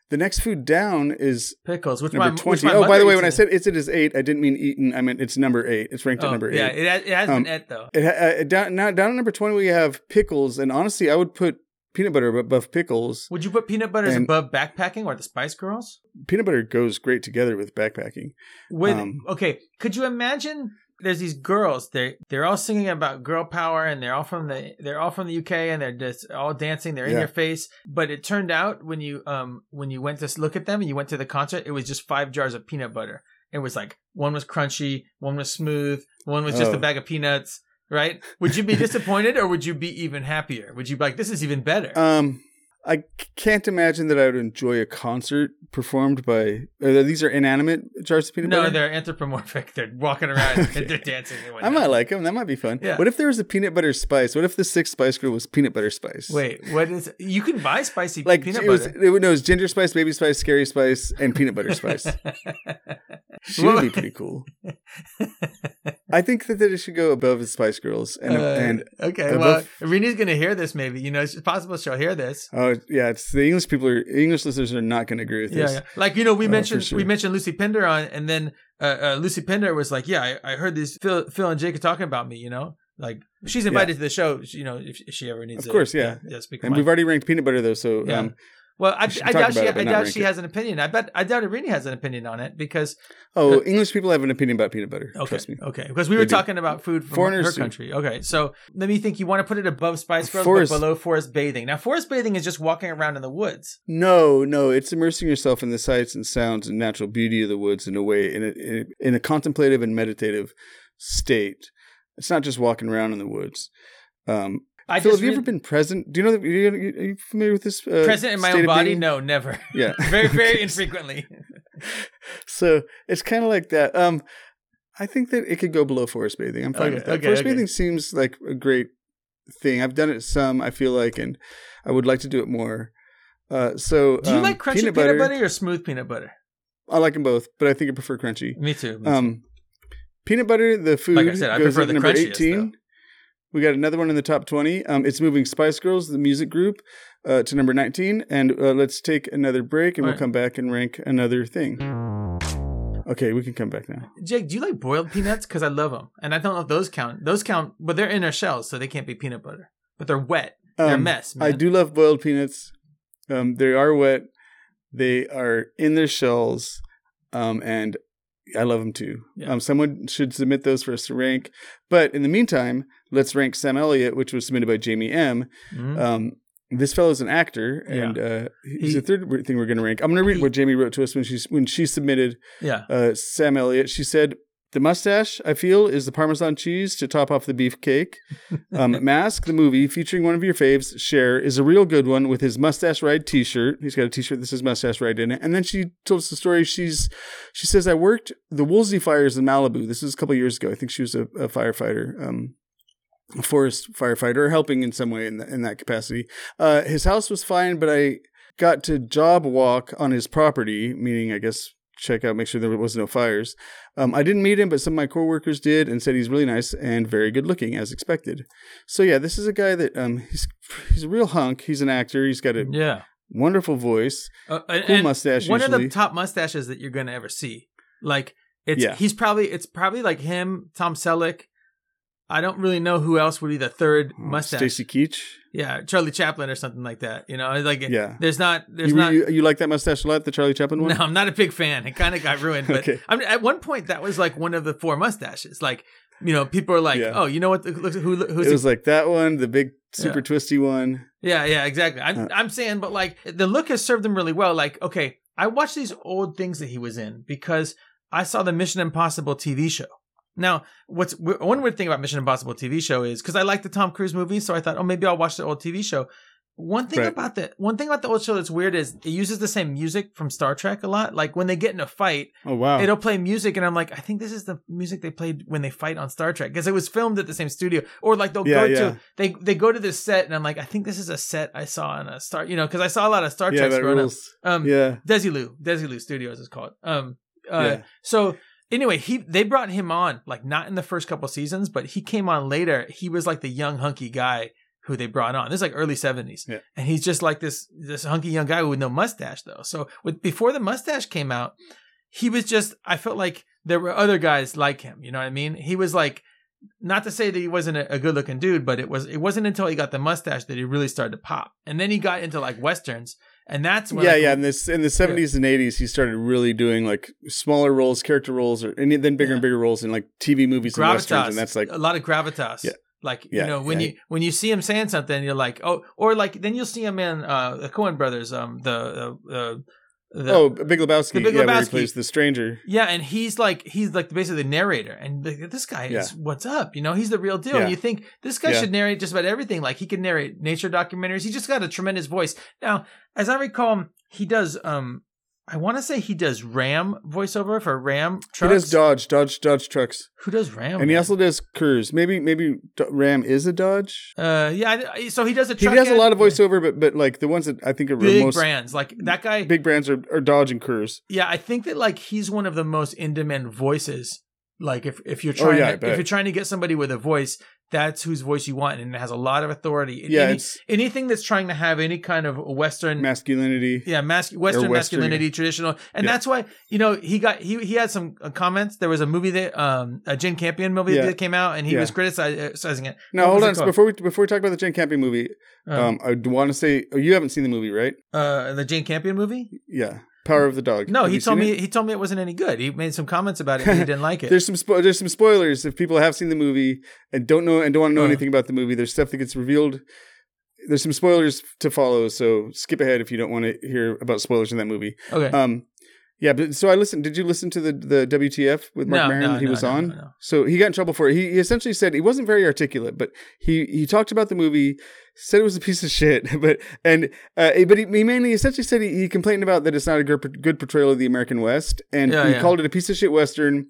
the next food down is Pickles, which number my, which twenty. my Oh, by the way, when I said it's it is eight, I didn't mean eaten. I meant it's number eight. It's ranked oh, at number yeah, eight. it has, it has Um, been et though. It uh, down now down at number twenty we have pickles, and honestly, I would put peanut butter above pickles. Would you put peanut butters and- above backpacking or the Spice Girls? Peanut butter goes great together with backpacking. With Um, okay, could you imagine? There's these girls. They they're all singing about girl power, and they're all from the they're all from the UK, and they're just all dancing. They're in your face. But it turned out when you um when you went to look at them and you went to the concert, it was just five jars of peanut butter. It was like one was crunchy, one was smooth, one was just a Oh. bag of peanuts. Right? Would you be <laughs> disappointed, or would you be even happier? Would you be like, this is even better? Um, I can't imagine that I would enjoy a concert performed by. Uh, these are inanimate jars of peanut no, butter. they're anthropomorphic. They're walking around <laughs> and they're dancing. And I might like them. That might be fun. Yeah. What if there was a peanut butter spice? What if the sixth spice girl was peanut butter spice? Wait, what is? You can buy spicy like peanut it was, butter. it, no, it was ginger spice, baby spice, scary spice, and peanut butter spice. <laughs> She would be pretty cool. <laughs> I think that, it should go above the Spice Girls, and Uh, and okay, above- well, Renee's gonna hear this. Maybe you know, it's possible she'll hear this. oh yeah, it's the English people are English listeners are not going to agree with Yeah, this. yeah. Like you know, we Uh, mentioned sure. we mentioned Lucy Pender on, and then uh, uh, Lucy Pender was like, "Yeah, I, I heard these Phil, Phil and Jake are talking about me." You know, like she's invited to the show. You know, if, she ever needs, Of to, course, yeah. yeah, speak And we've already ranked peanut butter though, so Yeah. um, Well, I, I doubt she, it, I doubt she it. has an opinion. I bet I doubt Irene has an opinion on it because oh, Uh, English people have an opinion about peanut butter. okay, Trust me. okay, because we They were do. talking about food from Foreigners her do. country. Okay, so let me think. You want to put it above Spice Girls, Forest- but below forest bathing. Now, forest bathing is just walking around in the woods. No, no, it's immersing yourself in the sights and sounds and natural beauty of the woods in a way in a in a, in a contemplative and meditative state. It's not just walking around in the woods. Um, I Phil, have you ever been present? Do you know that? Are you, are you familiar with this? Uh, present in my state own body? being? No, never. Yeah. <laughs> very, very infrequently. <laughs> so it's kind of like that. Um, I think that it could go below forest bathing. I'm fine Okay, with that. okay, forest okay. bathing seems like a great thing. I've done it some. I feel like, and I would like to do it more. Uh, so Do you um, like crunchy peanut, butter, or smooth peanut butter? I like them both, but I think I prefer crunchy. Me too. me too. Um, peanut butter, the food Like I said, I goes prefer the number crunchiest, eighteen. We got another one in the top twenty. Um, it's moving Spice Girls, the music group, uh, to number nineteen. And uh, let's take another break, and we'll Alright. come back and rank another thing. Okay, we can come back now. Jake, do you like boiled peanuts? Because I love them, and I don't know if those count. Those count, but they're in their shells, so they can't be peanut butter. But they're wet. They're a Um, mess. I do love boiled peanuts. Um, they are wet. They are in their shells, um, and I love them too. Yeah. Um, someone should submit those for us to rank. But in the meantime, let's rank Sam Elliott, which was submitted by Jamie M. Mhm. Um, this fellow's an actor, and uh, he's He- the third thing we're going to rank. I'm going to read he- what Jamie wrote to us when she when she submitted yeah. uh, Sam Elliott. She said, "The mustache, I feel, is the Parmesan cheese to top off the beef cake. Um, <laughs> Mask, the movie featuring one of your faves, Cher, is a real good one with his mustache ride T-shirt. He's got a T-shirt that says mustache ride in it. And then she told us the story. She's she says, "I worked the Woolsey fires in Malibu. This was a couple years ago. I think she was a, a firefighter." Um, forest firefighter, helping in some way in, the, in that capacity. Uh, his house was fine, but I got to job walk on his property, meaning I guess check out, make sure there was no fires. Um, I didn't meet him, but some of my coworkers did and said he's really nice and very good looking, as expected. So yeah, this is a guy that um, he's he's a real hunk. He's an actor. He's got a Yeah. wonderful voice, Uh, and- cool and mustache. One of the top mustaches that you're gonna ever see. Like it's Yeah. he's probably it's probably like him, Tom Selleck. I don't really know who else would be the third mustache. Stacy Keach. Yeah, Charlie Chaplin or something like that. You know, like Yeah. there's not there's You, not you, you like that mustache a lot, the Charlie Chaplin one? No, I'm not a big fan. It kind of got ruined. But <laughs> Okay. I mean, at one point, that was like one of the four mustaches. Like, you know, people are like, Yeah. "Oh, you know what? Look, who, who's It was like that one, the big super Yeah. twisty one. Yeah, yeah, exactly. I'm, Uh. I'm saying, but like the look has served him really well. Like, okay, I watched these old things that he was in because I saw the Mission Impossible TV show. Now, what's one weird thing about Mission Impossible TV show is because I like the Tom Cruise movies, so I thought, oh, maybe I'll watch the old TV show. One thing Right. about the one thing about the old show that's weird is it uses the same music from Star Trek a lot. Like when they get in a fight, Oh wow. it'll play music and i'm like i think this is the music they played when they fight on star trek because it was filmed at the same studio or like they'll Yeah, go yeah. to they they go to this set and i'm like i think this is a set i saw on a star you know because i saw a lot of star yeah, trek that growing rules. up um Yeah. desilu desilu studios is called um uh Yeah. so anyway he they brought him on like not in the first couple seasons but he came on later. He was like the young hunky guy who they brought on. This is like early 70s Yeah. and he's just like this this hunky young guy with no mustache though. So with before the mustache came out he was just i felt like there were other guys like him you know what i mean? He was like not to say that he wasn't a, a good looking dude but it was it wasn't until he got the mustache that he really started to pop. And then he got into like westerns and that's when yeah, like, yeah. In this in the seventies and eighties, he started really doing like smaller roles, character roles, or and then bigger Yeah. and bigger roles in like TV movies and westerns, and that's like a lot of gravitas Yeah. like Yeah, you know when yeah. you when you see him saying something you're like oh or like then you'll see him in uh the Coen brothers um the uh, uh the, oh, Big Lebowski. The Big yeah, where he Lebowski. plays the stranger. Yeah, and he's like he's like basically the narrator, and like, this guy is what's up. You know, he's the real deal. Yeah. And you think this guy Yeah. should narrate just about everything. Like he can narrate nature documentaries. He just got a tremendous voice. Now, as I recall, he does. um I want to say he does Ram voiceover for Ram trucks. He does Dodge, Dodge, Dodge trucks, Who does Ram? and he also does Coors. Maybe, maybe Ram is a Dodge. uh yeah. I- So he does a. Truck he does a lot of voiceover, but but like the ones that I think are Big most brands like that guy. big brands are, are Dodge and Coors. Yeah, I think that like he's one of the most in demand voices. Like if if you're Oh, trying yeah, to, if you're trying to get somebody with a voice, that's whose voice you want, and it has a lot of authority. And Yeah, any- anything that's trying to have any kind of Western, masculinity. yeah, mas- Western, Western, masculinity, traditional, and Yeah. that's why you know he got he he had some uh, comments. There was a movie that um a Jane Campion movie Yeah. that came out, and he was criticizing it. Now What hold on. So before we before we talk about the Jane Campion movie, Um, um, I want to say oh, you haven't seen the movie, right? uh, the Jane Campion movie. Yeah, Power of the Dog. No, Have he told me it? he told me it wasn't any good. He made some comments about it. and He <laughs> didn't like it. There's some spo- there's some spoilers if people have seen the movie and don't know and don't want to know Uh. anything about the movie. There's stuff that gets revealed. There's some spoilers to follow, so skip ahead if you don't want to hear about spoilers in that movie. okay. Um, yeah, but so I listened. Did you listen to the the WTF with Mark No, Maron no, that he no, was on? So he got in trouble for it. He, he essentially said he wasn't very articulate, but he he talked about the movie, said it was a piece of shit, <laughs> but and uh, but he, he mainly essentially said he, he complained about that it's not a good, good portrayal of the American West, and Yeah, he yeah. called it a piece of shit western.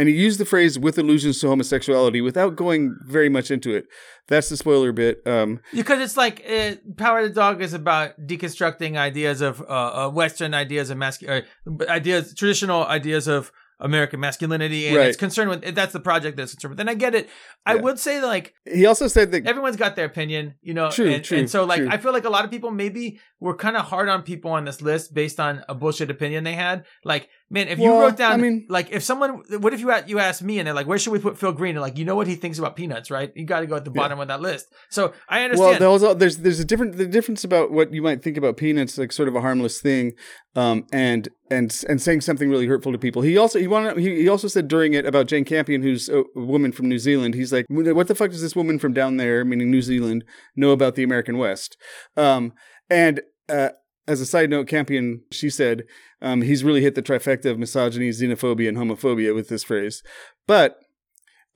And he used the phrase "with allusions to homosexuality" without going very much into it. That's the spoiler bit. Um, Because it's like uh, Power of the Dog is about deconstructing ideas of uh, uh, Western ideas of masculine ideas, traditional ideas of American masculinity and Right. it's concerned with that's the project that's concerned with. And I get it. I Yeah. would say like He also said that everyone's got their opinion, you know. True, and, true, and so like true. I feel like a lot of people maybe were kind of hard on people on this list based on a bullshit opinion they had. Like, man, if you wrote down I mean- like if someone what if you you asked me and they're like, where should we put Phil Green? And like, you know what he thinks about peanuts, right? You got to go at the Yeah. bottom of that list. So I understand. Well, al- there's there's a different the difference about what you might think about peanuts, like sort of a harmless thing, um, and and and saying something really hurtful to people. He also he wanted he, he also said during it about Jane Campion, who's a a woman from New Zealand. He's like, what the fuck does this woman from down there, meaning New Zealand, know about the American West? Um, and uh, as a side note, Campion, she said, um, he's really hit the trifecta of misogyny, xenophobia, and homophobia with this phrase. But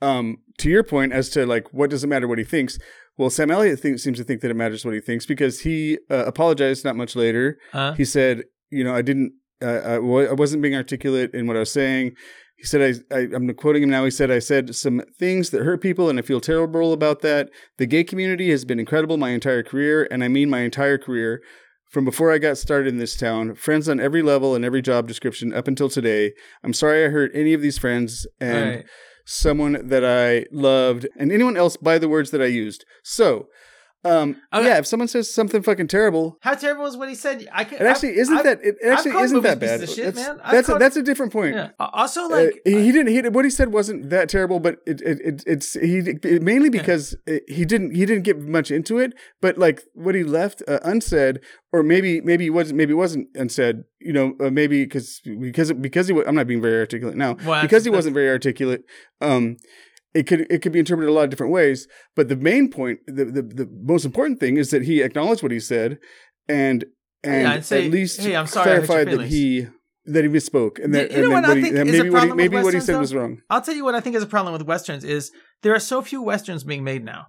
um, to your point as to like what does it matter what he thinks? Well, Sam Elliott thinks, seems to think that it matters what he thinks because he uh, apologized not much later. Huh? He said, you know, I didn't, uh, I, wasn't being articulate in what I was saying. He said, I, I, I'm quoting him now. He said, I said some things that hurt people and I feel terrible about that. The gay community has been incredible my entire career. And I mean my entire career from before I got started in this town, friends on every level and every job description up until today. I'm sorry I hurt any of these friends and Right. someone that I loved and anyone else by the words that I used. So, um, Okay. yeah, if someone says something fucking terrible, How terrible is what he said? I could it actually isn't that. It I've actually isn't that bad. shit, that's man. I've that's a, that's a different point. Yeah. Uh, Also, Uh, like he, he didn't. He, what he said wasn't that terrible, but it, it, it it's he it, mainly because it, he didn't he didn't get much into it. But like what he left uh, unsaid, or maybe maybe he wasn't maybe it wasn't unsaid. You know, uh, maybe because because because he I'm not being very articulate now Well, because he wasn't very articulate. Um, it could it could be interpreted a lot of different ways. But the main point, the the, the most important thing, is that he acknowledged what he said, and and Yeah, and say, at least "Hey, I'm sorry I hurt your clarified that he that he misspoke and that you know and what I he- think and is a maybe what he, problem with maybe what he said though? was wrong. I'll tell you what I think is a problem with westerns is there are so few westerns being made now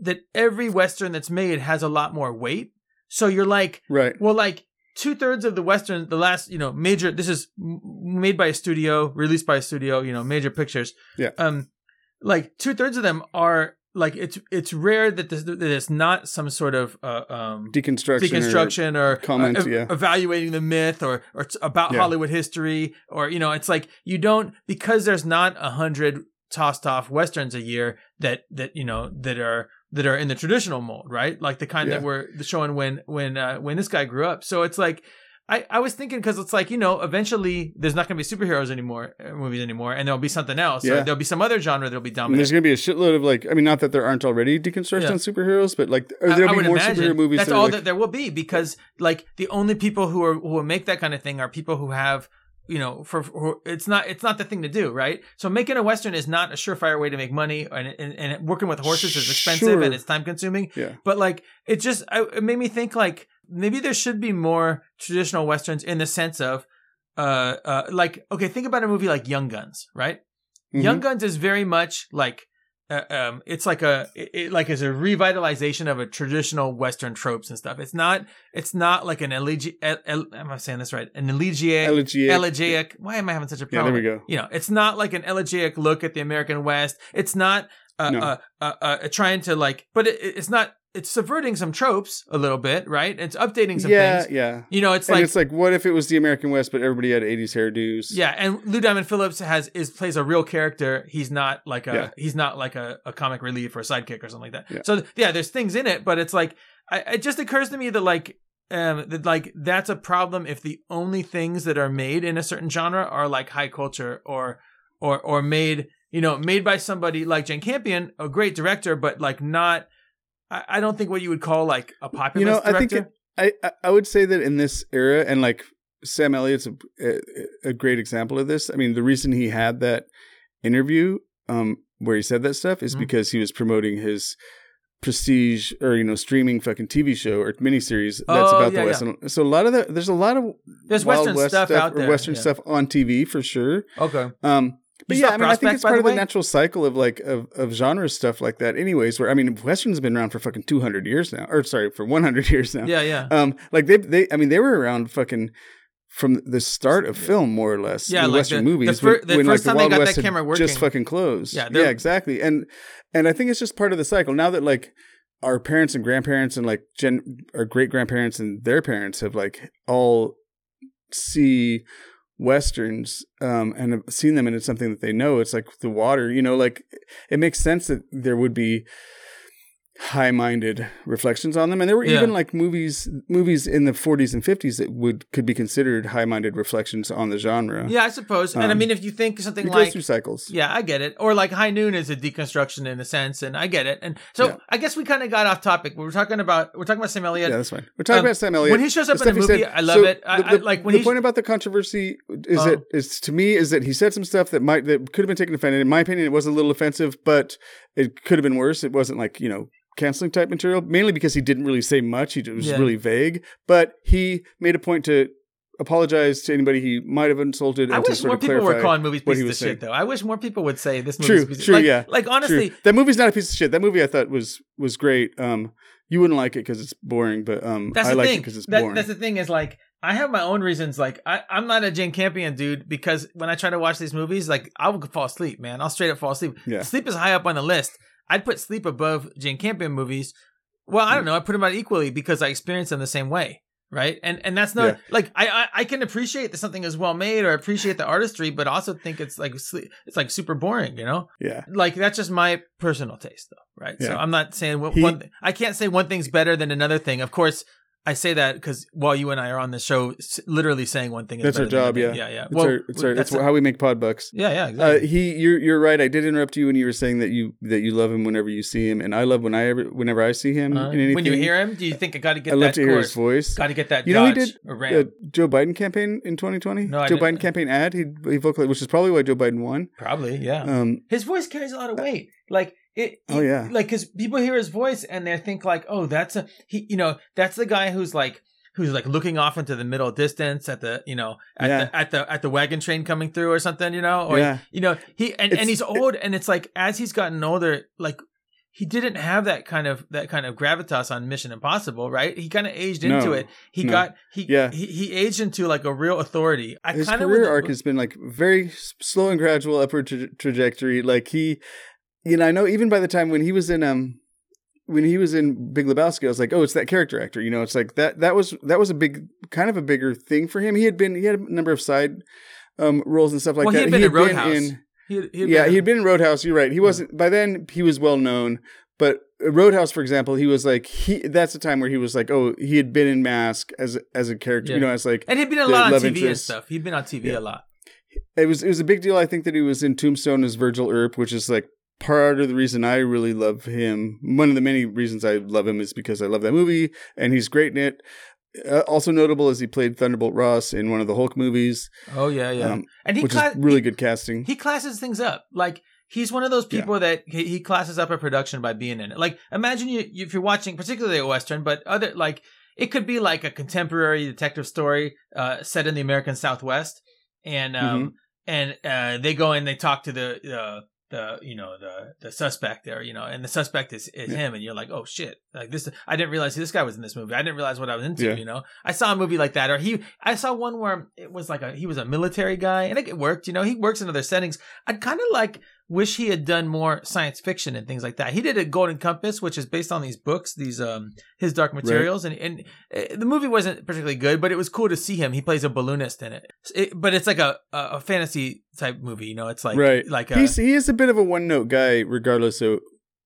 that every western that's made has a lot more weight. So you're like, Right. well, like two thirds of the western, the last, you know, major. This is made by a studio, released by a studio, you know, major pictures. Yeah. Um, like two thirds of them are like it's it's rare that, this, that it's not some sort of uh, um Deconstruction. or- deconstruction or, comment, uh, yeah. evaluating the myth or or it's about Yeah. Hollywood history or you know it's like you don't because there's not a hundred tossed off westerns a year that that you know that are that are in the traditional mold right like the kind that Yeah. were showing when when uh, when this guy grew up so it's like I, I was thinking because it's like you know eventually there's not going to be superheroes anymore uh, movies anymore and there'll be something else Yeah. there'll be some other genre that'll be And dominant there's going to be a shitload of like, I mean, not that there aren't already deconstructed Yeah. on superheroes, but like, there'll I be would more superhero movies. That's that all like, that there will be because like the only people who are who will make that kind of thing are people who have you know for, for it's not it's not the thing to do right so making a western is not a surefire way to make money and and, and working with horses is expensive Sure. and it's time consuming Yeah. but like it just I, it made me think like maybe there should be more traditional westerns in the sense of uh uh like okay think about a movie like young guns right Mhm. Young Guns is very much like uh, um, it's like a it, it like is a revitalization of a traditional Western tropes and stuff. It's not it's not like an elegi- el, el, am I saying this right? An elegiac, Elegiac. elegiac. Why am I having such a Yeah, problem? there we go. You know, it's not like an elegiac look at the American West. It's not uh, No. uh, uh, uh, trying to like, but it, it's not. It's subverting some tropes a little bit, right? It's updating some Yeah, things. yeah. yeah. You know, it's and like it's like, what if it was the American West, but everybody had 80s hairdos? Yeah, and Lou Diamond Phillips has is plays a real character. He's not like a Yeah. he's not like a, a comic relief or a sidekick or something like that. Yeah. So yeah, there's things in it, but it's like I, it just occurs to me that like um that like that's a problem if the only things that are made in a certain genre are like high culture or or or made you know made by somebody like Jane Campion, a great director, but like not. I, I don't think what you would call like a popular You know, I director. think it, I, I would say that in this era, and like Sam Elliott's a, a, a great example of this. I mean, the reason he had that interview um, where he said that stuff is Mhm. because he was promoting his prestige or you know streaming fucking TV show or miniseries that's Oh, about yeah, the yeah. West. And So a lot of the there's a lot of There's Western West stuff out there, Western yeah. stuff on TV for sure. okay. Um, but yeah, I mean, I think it's part the of the natural cycle of like of, of genre stuff like that. Anyways, where I mean, westerns have been around for fucking two hundred years now, or sorry, for one hundred <laughs> years now. Yeah, yeah. Um, like they they I mean they were around fucking from the start of film more or less. Yeah, the like Western the- movies. the fir- when- the when, first like, time the they Wild got West that camera just fucking closed. Yeah, Yeah, exactly. And and I think it's just part of the cycle. Now that like our parents and grandparents and like gen our great grandparents and their parents have like all see westerns um, and have seen them and it's something that they know. It's like the water, you know, like it makes sense that there would be high-minded reflections on them and there were Yeah. even like movies movies in the 40s and 50s that would could be considered high-minded reflections on the genre Yeah, I suppose. and I Um, mean, if you think something like through cycles Yeah, I get it. Or like High Noon is a deconstruction in a sense, and I get it. And so Yeah. I guess we kind of got off topic. We were talking about we're talking about Sam Elliott. yeah that's fine we're talking Um, about sam elliott when he shows up the in a stuff he movie, said- I love so it. I, the, I, like when he the he point about the controversy is Oh. that is to me is that he said some stuff that might that could have been taken offended. In my opinion, it was a little offensive, but it could have been worse. It wasn't like you know canceling type material, mainly because he didn't really say much. He was Yeah. really vague, but he made a point to apologize to anybody he might have insulted. I wish more people were calling movies pieces of was shit, though. I wish more people would say this movie's True, piece of true, like, yeah, Like honestly, True. That movie's not a piece of shit. That movie I thought was was great. Um, you wouldn't like it because it's boring, but um, that's I thing. it because it's That- boring. that's the thing is like I have my own reasons. Like I, I'm not a Jane Campion dude because when I try to watch these movies, like I will fall asleep, man. I'll straight up fall asleep. Yeah. Sleep is high up on the list. I'd put sleep above Jane Campion movies. Well, I don't hmm. know. I put them out equally because I experience them the same way, right? And and that's not Yeah. like I, I I can appreciate that something is well made or appreciate the artistry, but also think it's like sleep, it's like super boring, you know? yeah, Like that's just my personal taste, though, right? Yeah. So I'm not saying what, He- one. I can't say one thing's better than another thing. Of course, I say that because while you and I are on the show, s- literally saying one thing is that's our job. Yeah, yeah, yeah. It's our, it's our, that's it's how we make pod bucks. yeah, yeah, Uh, he, you're you're right. I did interrupt you when you were saying that you that you love him whenever you see him, and I love when I ever whenever I see him Uh, in anything. when you hear him, do you think I got to get I love that to hear his voice. Got to get that. You know he did, or Uh. Joe Biden campaign in 2020. No, I Joe didn't. Biden campaign ad. He he vocalized, which is probably why Joe Biden won. Probably, yeah. Um, his voice carries a lot of weight. Like it. Oh, it- yeah. Like because people hear his voice and they think like, oh, that's a he. You know, that's the guy who's like who's like looking off into the middle distance at the you know at Yeah. the at the at the wagon train coming through or something. You know, or Yeah. you know he and, It's- and he's old and it's like as he's gotten older, like. He didn't have that kind of that kind of gravitas on Mission Impossible, right? He kind of aged into No. it. He No. got he, Yeah. he he aged into like a real authority. I his kind of career arc has been like very slow and gradual upward tra- trajectory. Like he, you know, I know even by the time when he was in um when he was in Big Lebowski, I was like, oh, it's that character actor. You know, it's like that. That was that was a big kind of a bigger thing for him. He had been he had a number of side um roles and stuff like Well, he that. had been in Roadhouse. He, he yeah, he had been in Roadhouse. You're right. He wasn't by then. He was well known, but Roadhouse, for example, he was like he. That's the time where he was like, oh, he had been in Mask as as a character. Yeah. You know, as like And he'd been a lot on TV and stuff. He'd been on TV Yeah. a lot. it was it was a big deal. I think that he was in Tombstone as Virgil Earp, which is like part of the reason I really love him. One of the many reasons I love him is because I love that movie, and he's great in it. Uh, also notable is he played Thunderbolt Ross in one of the Hulk movies, Oh yeah, yeah. um, and he which cla- is really good casting. he classes things up. Like he's one of those Yeah. people that he, he classes up a production by being in it. Like imagine you if you're watching particularly a western, but other like it could be like a contemporary detective story uh, set in the American Southwest, and um Mm-hmm. and uh, they go and they talk to the uh, the you know the the suspect there, you know, and the suspect is, is Yeah. him, and you're like, oh shit, like this. I didn't realize this guy was in this movie. I didn't realize what I was into. Yeah. You know, I saw a movie like that, or he. I saw one where it was like a he was a military guy, and it worked. You know, he works in other settings. I'd kind of like wish he had done more science fiction and things like that. He did a Golden Compass, which is based on these books, these um his Dark Materials, and and uh, the movie wasn't particularly good, but it was cool to see him. He plays a balloonist in it, It- but it's like a a, fantasy type movie. You know, it's like right, like a, he's he is a bit of a one note guy, regardless of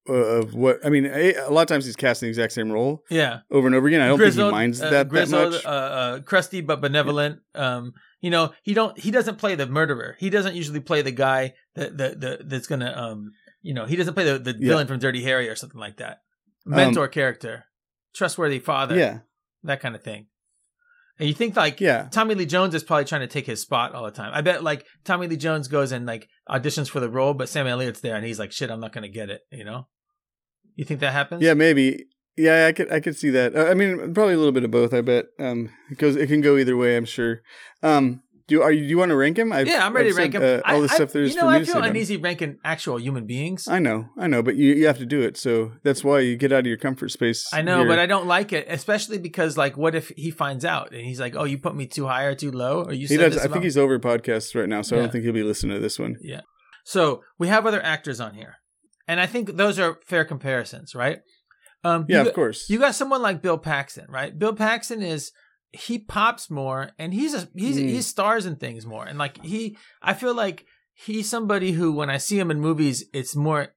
of what. I mean, a, a lot of times he's casting the exact same role yeah. over and over again. I don't think he minds uh, that that grizzled, much. Uh, uh, crusty but benevolent. Um, you know, he don't he doesn't play the murderer. He doesn't usually play the guy that the, the that's gonna um you know he doesn't play the, the Yeah. villain from Dirty Harry or something like that. Mentor character, trustworthy father, yeah, that kind of thing. And you think like yeah. Tommy Lee Jones is probably trying to take his spot all the time. I bet like Tommy Lee Jones goes and like auditions for the role, but Sam Elliott's there and he's like, shit, I'm not gonna get it. You know? You think that happens? Yeah, maybe. Yeah, I could I could see that. Uh, I mean, probably a little bit of both. I bet. Um, it goes. It can go either way. I'm sure. Um, do are you do you want to rank him? I've, Yeah, I'm ready I've to rank said, him. Uh, all the stuff I, there's you know, for me I feel uneasy ranking actual human beings. I know, I know, but you you have to do it. So that's why you get out of your comfort space. I know, here. but I don't like it, especially because like, what if he finds out and he's like, "Oh, you put me too high or too low, or you he said does. I about think he's over podcasts right now, so I don't think he'll be listening to this one. Yeah. So we have other actors on here, and I think those are fair comparisons, right? Um, Yeah, you of course. You got someone like Bill Paxton, right? Bill Paxton is he pops more, and he's a he's Mm. he stars in things more, and like he, I feel like he's somebody who when I see him in movies, it's more.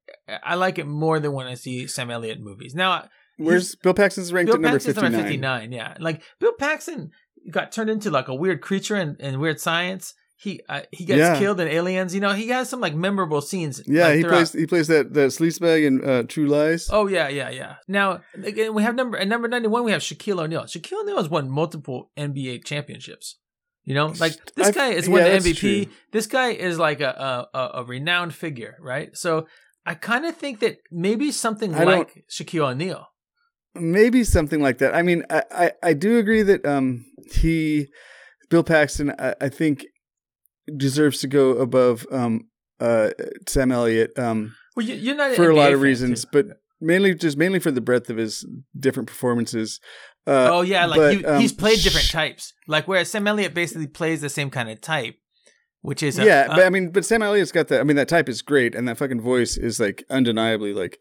I like it more than when I see Sam Elliott in movies. Now, Where's Bill Paxton's ranked Bill at number fifty number 59, yeah. Like Bill Paxton got turned into like a weird creature in, in Weird Science. He uh, he gets Yeah. killed in Aliens. You know, he has some like memorable scenes. Yeah, like, he throughout- plays he plays that that sleazebag in uh, True Lies. Oh yeah, yeah, yeah. Now again, we have number at number ninety one. We have Shaquille O'Neal. Shaquille O'Neal has won multiple NBA championships. You know, like this I've- guy is yeah, won the MVP. This guy is like a a, a, a renowned figure, right? So I kind of think that maybe something I like Shaquille O'Neal. Maybe something like that. I mean, I, I, I do agree that um he Bill Paxton I, I think deserves to go above um uh Sam Elliott um Well, you, you're not for a lot of reasons, too. but mainly just mainly for the breadth of his different performances. Uh, oh yeah, like but, you, um, he's played different sh- types. Like whereas Sam Elliott basically plays the same kind of type, which is a, yeah, but I mean, but Sam Elliott's got that. I mean, that type is great, and that fucking voice is like undeniably like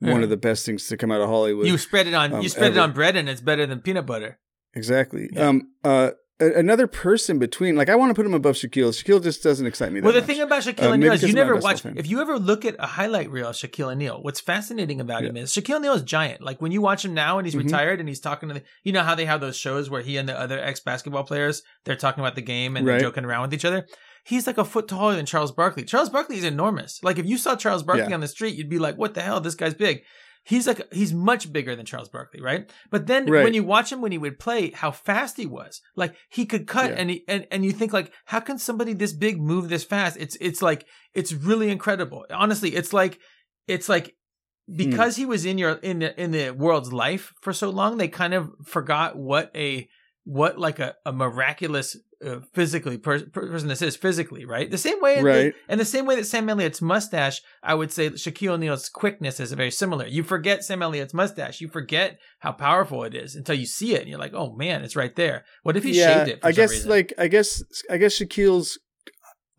one of the best things to come out of Hollywood. you spread it on um, you spread it on bread and it's better than peanut butter. exactly. Yeah. Um. Uh. A- Another person between, like, I want to put him above Shaquille. Shaquille just doesn't excite me Well, the much. thing about Shaquille Uh, O'Neal is you because I'm not a never watch. If you ever look at a highlight reel of Shaquille O'Neal, what's fascinating about him is Shaquille O'Neal is giant. Like when you watch him now and he's Mhm. retired and he's talking to the, you know how they have those shows where he and the other ex basketball players they're talking about the game and Right. they're joking around with each other. He's like a foot taller than Charles Barkley. Charles Barkley is enormous. Like if you saw Charles Barkley Yeah. on the street, you'd be like, "What the hell? This guy's big." He's like he's much bigger than Charles Barkley, right? But then Right. when you watch him when he would play, how fast he was. Like he could cut Yeah. and he and, and you think like how can somebody this big move this fast? It's it's like it's really incredible. Honestly, it's like it's like Hmm. because he was in your in the in the world's life for so long, they kind of forgot what a what like a, a miraculous uh, physically per, person this is physically, right? The same way, Right. and the same way that Sam Elliott's mustache, I would say Shaquille O'Neal's quickness is very similar. You forget Sam Elliott's mustache, you forget how powerful it is until you see it, and you're like, oh man, it's right there. What if he shaved it? I guess reason? like I guess I guess Shaquille's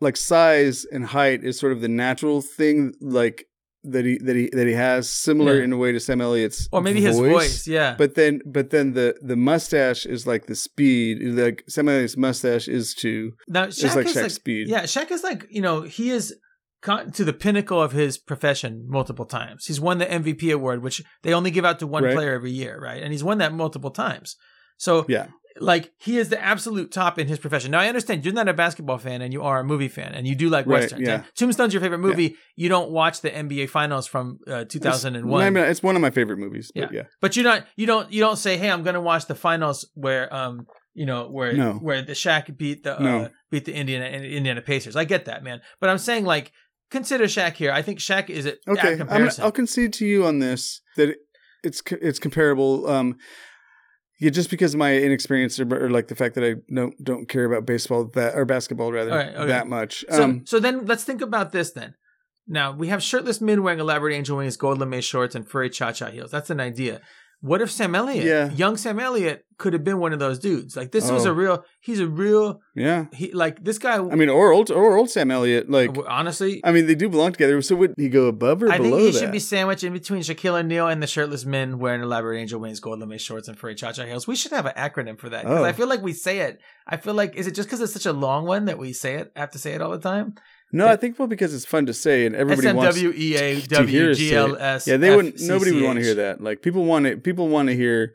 like size and height is sort of the natural thing like that he that he that he has similar Yeah. in a way to Sam Elliott's or maybe his voice, yeah. But then but then the the mustache is like the speed like Sam Elliott's mustache is to now is like Shaq's like, speed. yeah, Shaq is like you know he is gotten to the pinnacle of his profession multiple times. He's won the MVP award, which they only give out to one Right. player every year, right? And he's won that multiple times. So Yeah. Like he is the absolute top in his profession. Now I understand you're not a basketball fan and you are a movie fan and you do like Right, westerns. yeah. Tombstone's your favorite movie. You don't watch the NBA finals from uh, 2001. I mean, it's one of my favorite movies. But yeah. But you're not you don't you don't say, "Hey, I'm going to watch the finals where um you know where No. where the Shaq beat the uh, No. beat the Indiana Indiana Pacers." I get that, man. But I'm saying like consider Shaq here. I think Shaq is at Okay, at I'm, comparison. I'll concede to you on this that it's it's comparable. Um, yeah, just because of my inexperience or, or like the fact that I don't don't care about baseball that or basketball rather right, okay. that much. So, Um, so then let's think about this then. Now we have shirtless men wearing elaborate angel wings, gold lame shorts, and furry cha-cha heels. That's an idea. What if Sam Elliott, Yeah. young Sam Elliott, could have been one of those dudes? Like this was Oh. a real. He's a real. yeah, He like this guy. I mean, or old or old Sam Elliott. Like, honestly, I mean, they do belong together. So would he go above or I below think he that? should be sandwiched in between Shaquille O'Neal and the shirtless men wearing elaborate angel wings, gold lame shorts, and furry cha-cha heels. We should have an acronym for that because Oh. I feel like we say it. I feel like is it just because it's such a long one that we say it, have to say it all the time? No, I think well because it's fun to say and everybody wants. To hear it. Yeah, they wouldn't. Nobody would want to hear that. Like people want to. People want to hear.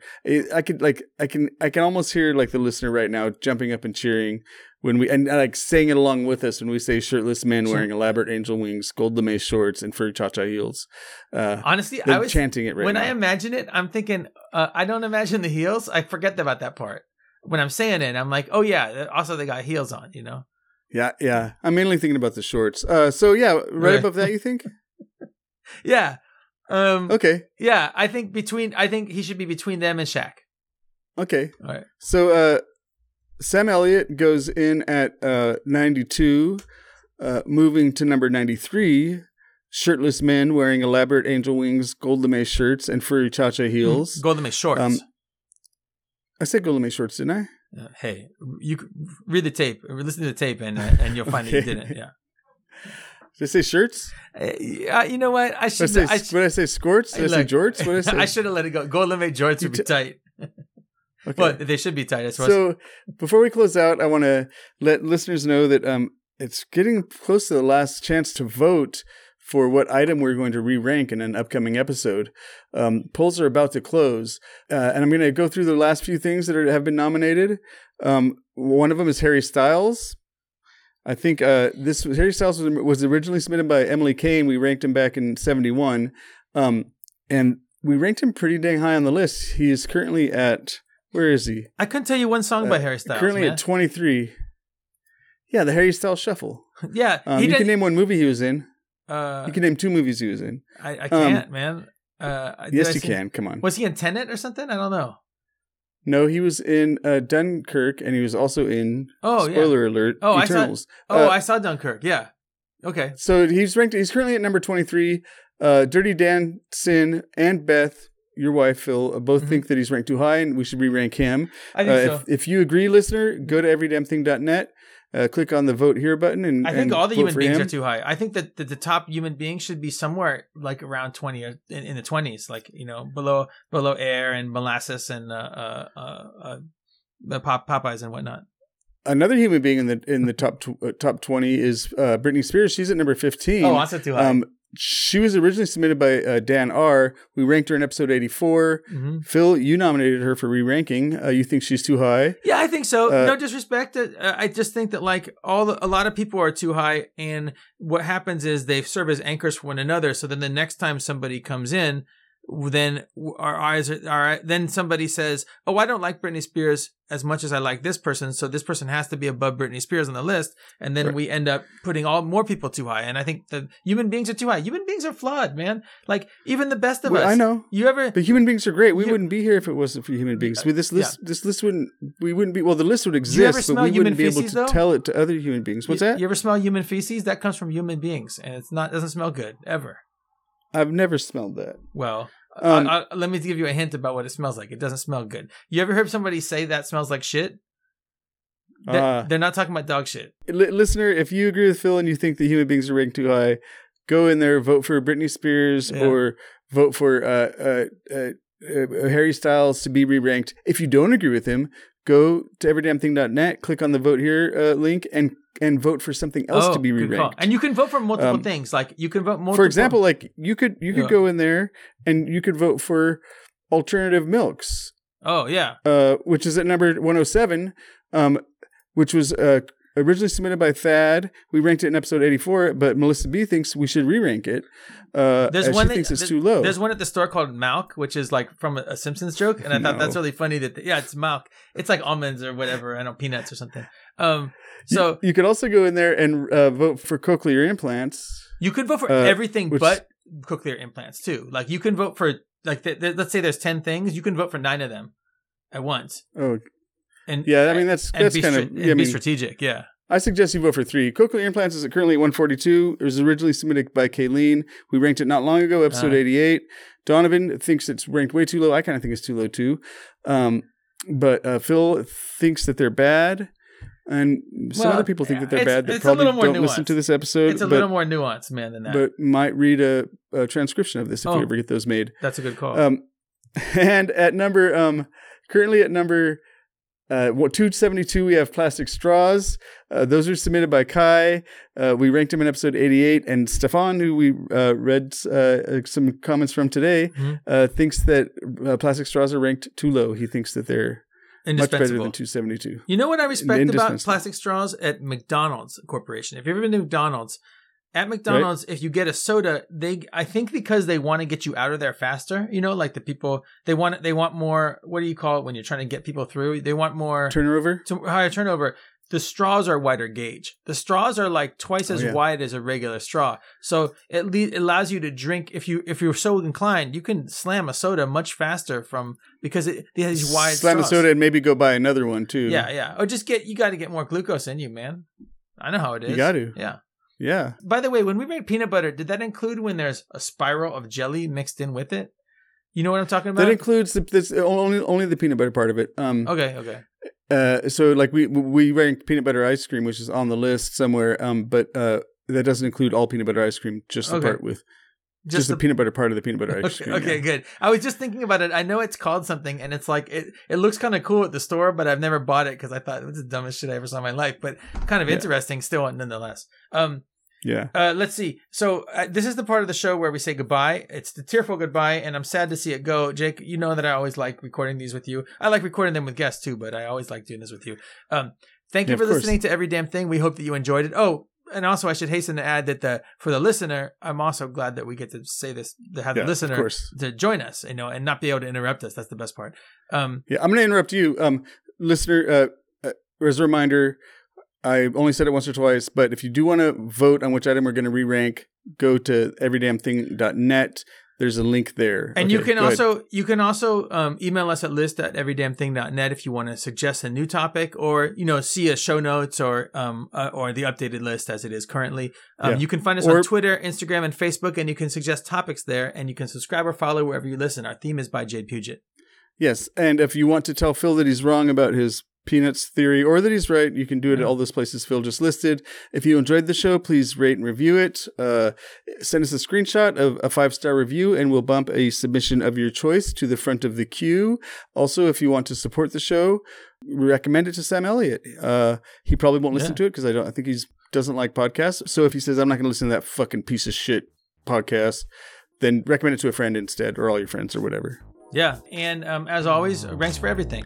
I could like. I can. I can almost hear like the listener right now jumping up and cheering when we and like saying it along with us when we say shirtless man wearing elaborate angel wings, gold lame shorts, and fur cha cha heels. Uh, Honestly, I was chanting it right when now. I imagine it, I'm thinking uh, I don't imagine the heels. I forget about that part. When I'm saying it, I'm like, oh yeah. Also, they got heels on. You know. Yeah, yeah. I'm mainly thinking about the shorts. Uh, so yeah, right, Right. above that, you think? <laughs> Yeah. Um. Okay, Yeah. I think between. I think he should be between them and Shaq. okay. All right. So uh, Sam Elliott goes in at uh, 92, uh, moving to number 93. Shirtless men wearing elaborate angel wings, gold lame shirts, and furry cha cha heels. Golden Mist shorts. Um, I said gold lame shorts, didn't I? Uh, hey, you read the tape, listen to the tape, and uh, and you'll find that you didn't. Yeah. <laughs> Did I say shirts? Uh, you know what? I Did I should. say, I, what did I say? Squirts? <laughs> Did I say jorts? What I say? I should have let it go. Golden Mist jorts would be tight. <laughs> Okay. but they should be tight. I suppose. So before we close out, I want to let listeners know that um, it's getting close to the last chance to vote for what item we're going to re-rank in an upcoming episode. Um, polls are about to close, uh, and I'm going to go through the last few things that are, have been nominated. Um, one of them is Harry Styles. I think uh, this Harry Styles was, was originally submitted by Emily Kane. We ranked him back in '71, um, and we ranked him pretty dang high on the list. He is currently at where is he? I couldn't tell you one song by Uh, Harry Styles. currently man. at 23. Yeah, the Harry Styles Shuffle. <laughs> yeah, Um, you did. can name one movie he was in. Uh, You can name two movies he was in. I, I can't, man. Uh, Yes, you can. Come on. Was he in Tenet or something? I don't know. No, he was in uh, Dunkirk, and he was also in. Oh yeah. spoiler alert. Oh, I saw- Eternals. Oh, Uh, I saw Dunkirk. Yeah. Okay. So he's ranked. He's currently at number 23. Uh, Dirty Sin, and Beth, your wife Phil, uh, both Mhm. think that he's ranked too high, and we should re-rank him. I think so. if, if you agree, listener, go to everydamnthing.net, uh, click on the vote here button, and I think and all the human beings him. are too high. I think that the, the top human being should be somewhere like around twenty or in, in the twenties, like you know below below air and molasses and uh uh uh, uh the pop Popeyes and whatnot. Another human being in the in the top tw- uh, top 20 is uh, Britney Spears. She's at number 15. Oh, also too high. Um, she was originally submitted by uh, Dan R. We ranked her in episode 84. hmm Phil, you nominated her for re-ranking. Uh, you think she's too high? Yeah, I think so. Uh, no disrespect. Uh, I just think that like all the, a lot of people are too high, and what happens is they serve as anchors for one another. So then the next time somebody comes in, then our eyes are, are then somebody says, "Oh, I don't like Britney Spears as much as I like this person, so this person has to be above Britney Spears on the list." And then Right. we end up putting all more people too high. And I think the human beings are too high. Human beings are flawed, man. Like even the best of Well, us. I know. You ever? But human beings are great. We wouldn't be here if it wasn't for human beings. Uh, With this Yeah. list, this list wouldn't. We wouldn't be. Well, the list would exist, but we wouldn't be able to though? tell it to other human beings. What's you, that? You ever smell human feces? That comes from human beings, and it's not doesn't smell good ever. I've never smelled that. Well, Um, I, I, let me give you a hint about what it smells like. It doesn't smell good. You ever heard somebody say that smells like shit? They- Uh, they're not talking about dog shit. Li- listener, if you agree with Phil and you think the human beings are ranked too high, go in there, vote for Britney Spears Yeah. or vote for uh, uh, uh, uh, Harry Styles to be re-ranked. If you don't agree with him, go to everydamnthing.net, click on the vote here uh, link, and and vote for something else to be Oh, good call. re-ranked. And you can vote for multiple Um, things. Like you can vote multiple. For example, like you could you could Yeah. go in there and you could vote for alternative milks, oh yeah, uh, which is at number 107, um, which was uh, originally submitted by Thad. We ranked it in episode 84, but Melissa B thinks we should re-rank it. Uh, there's as one. she that- thinks it's too low. There's one at the store called Malk, which is like from a, a Simpsons joke, and I thought that's really funny. That yeah, it's Malk. It's like almonds or whatever. I don't know peanuts or something. Um, so you, could also go in there and uh, vote for cochlear implants. You could vote for Uh, everything which- but cochlear implants too. Like you can vote for like th- th- let's say there's ten things, you can vote for nine of them at once. Oh, And yeah. I mean, that's that's kind stra- of. Yeah, I be strategic. Yeah. I suggest you vote for three. Cochlear implants is currently at 142. It was originally submitted by Kayleen. We ranked it not long ago, episode Uh. 88. Donovan thinks it's ranked way too low. I kind of think it's too low too. Um, but uh, Phil thinks that they're bad. And some Well, other people think that they're bad that it's a probably little more don't listen to this episode, It's a but, little more nuanced, man, than that. but might read a, a transcription of this if Oh. we ever get those made. That's a good call. Um, <laughs> and at number, um, currently at number uh, 272, we have plastic straws. Uh, those are submitted by Kai. Uh, we ranked him in episode 88. And Stefan, who we uh, read uh, some comments from today, Mhm. uh, thinks that uh, plastic straws are ranked too low. He thinks that they're much better than 272. You know what I respect about plastic straws at McDonald's Corporation? If you've ever been to McDonald's, at McDonald's, if you get a soda, they I think because they want to get you out of there faster. You know, like the people they want they want more. What do you call it when you're trying to get people through? They want more Turnover? to higher turnover. The straws are wider gauge. The straws are like twice Oh, as yeah. wide as a regular straw. So it, le- allows you to drink if you if you're so inclined, you can slam a soda much faster from because it, it has these wide Slam a soda and maybe go buy another one too. Yeah, yeah. Or just get you got to get more glucose in you, man. I know how it is. You got to. Yeah. Yeah. By the way, when we make peanut butter, did that include when there's a spiral of jelly mixed in with it? You know what I'm talking about? That includes the, this, only only the peanut butter part of it. Um, okay, okay. Uh, so like we we rank peanut butter ice cream, which is on the list somewhere. Um, but uh, that doesn't include all peanut butter ice cream, just the Okay. part with Just, the, peanut butter part of the peanut butter <laughs> ice Okay, cream. okay, yeah. good. I was just thinking about it. I know it's called something, and it's like it. It looks kind of cool at the store, but I've never bought it because I thought it was the dumbest shit I ever saw in my life. But kind of Yeah. interesting, still, nonetheless. Um, Yeah. uh, let's see. So uh, this is the part of the show where we say goodbye. It's the tearful goodbye, and I'm sad to see it go. Jake, you know that I always like recording these with you. I like recording them with guests too, but I always like doing this with you. Um, thank you Yeah, for listening to every damn thing. We hope that you enjoyed it. Oh, and also I should hasten to add that the for the listener, I'm also glad that we get to say this to have Yeah, the listener to join us, you know, and not be able to interrupt us. That's the best part. Um, Yeah, I'm going to interrupt you, um, listener. Uh, uh, as a reminder, I only said it once or twice, but if you do want to vote on which item we're going to re-rank, go to everydamnthing.net. There's a link there. And you can go ahead. also you can also um, email us at list at everydamnthing.net if you want to suggest a new topic or you know see a show notes or um uh, or the updated list as it is currently. Um, Yeah. You can find us Or- on Twitter, Instagram, and Facebook, and you can suggest topics there. And you can subscribe or follow wherever you listen. Our theme is by Jade Puget. Yes, and if you want to tell Phil that he's wrong about his peanuts theory or that he's right, you can do it at all those places Phil just listed. If you enjoyed the show, please rate and review it. Uh, send us a screenshot of a five star review, and we'll bump a submission of your choice to the front of the queue. Also, if you want to support the show, we recommend it to Sam Elliott. Uh, he probably won't listen Yeah. to it because I don't. I think he doesn't like podcasts. So if he says I'm not going to listen to that fucking piece of shit podcast, then recommend it to a friend instead, or all your friends, or whatever. Yeah, and um, as always, ranks for everything.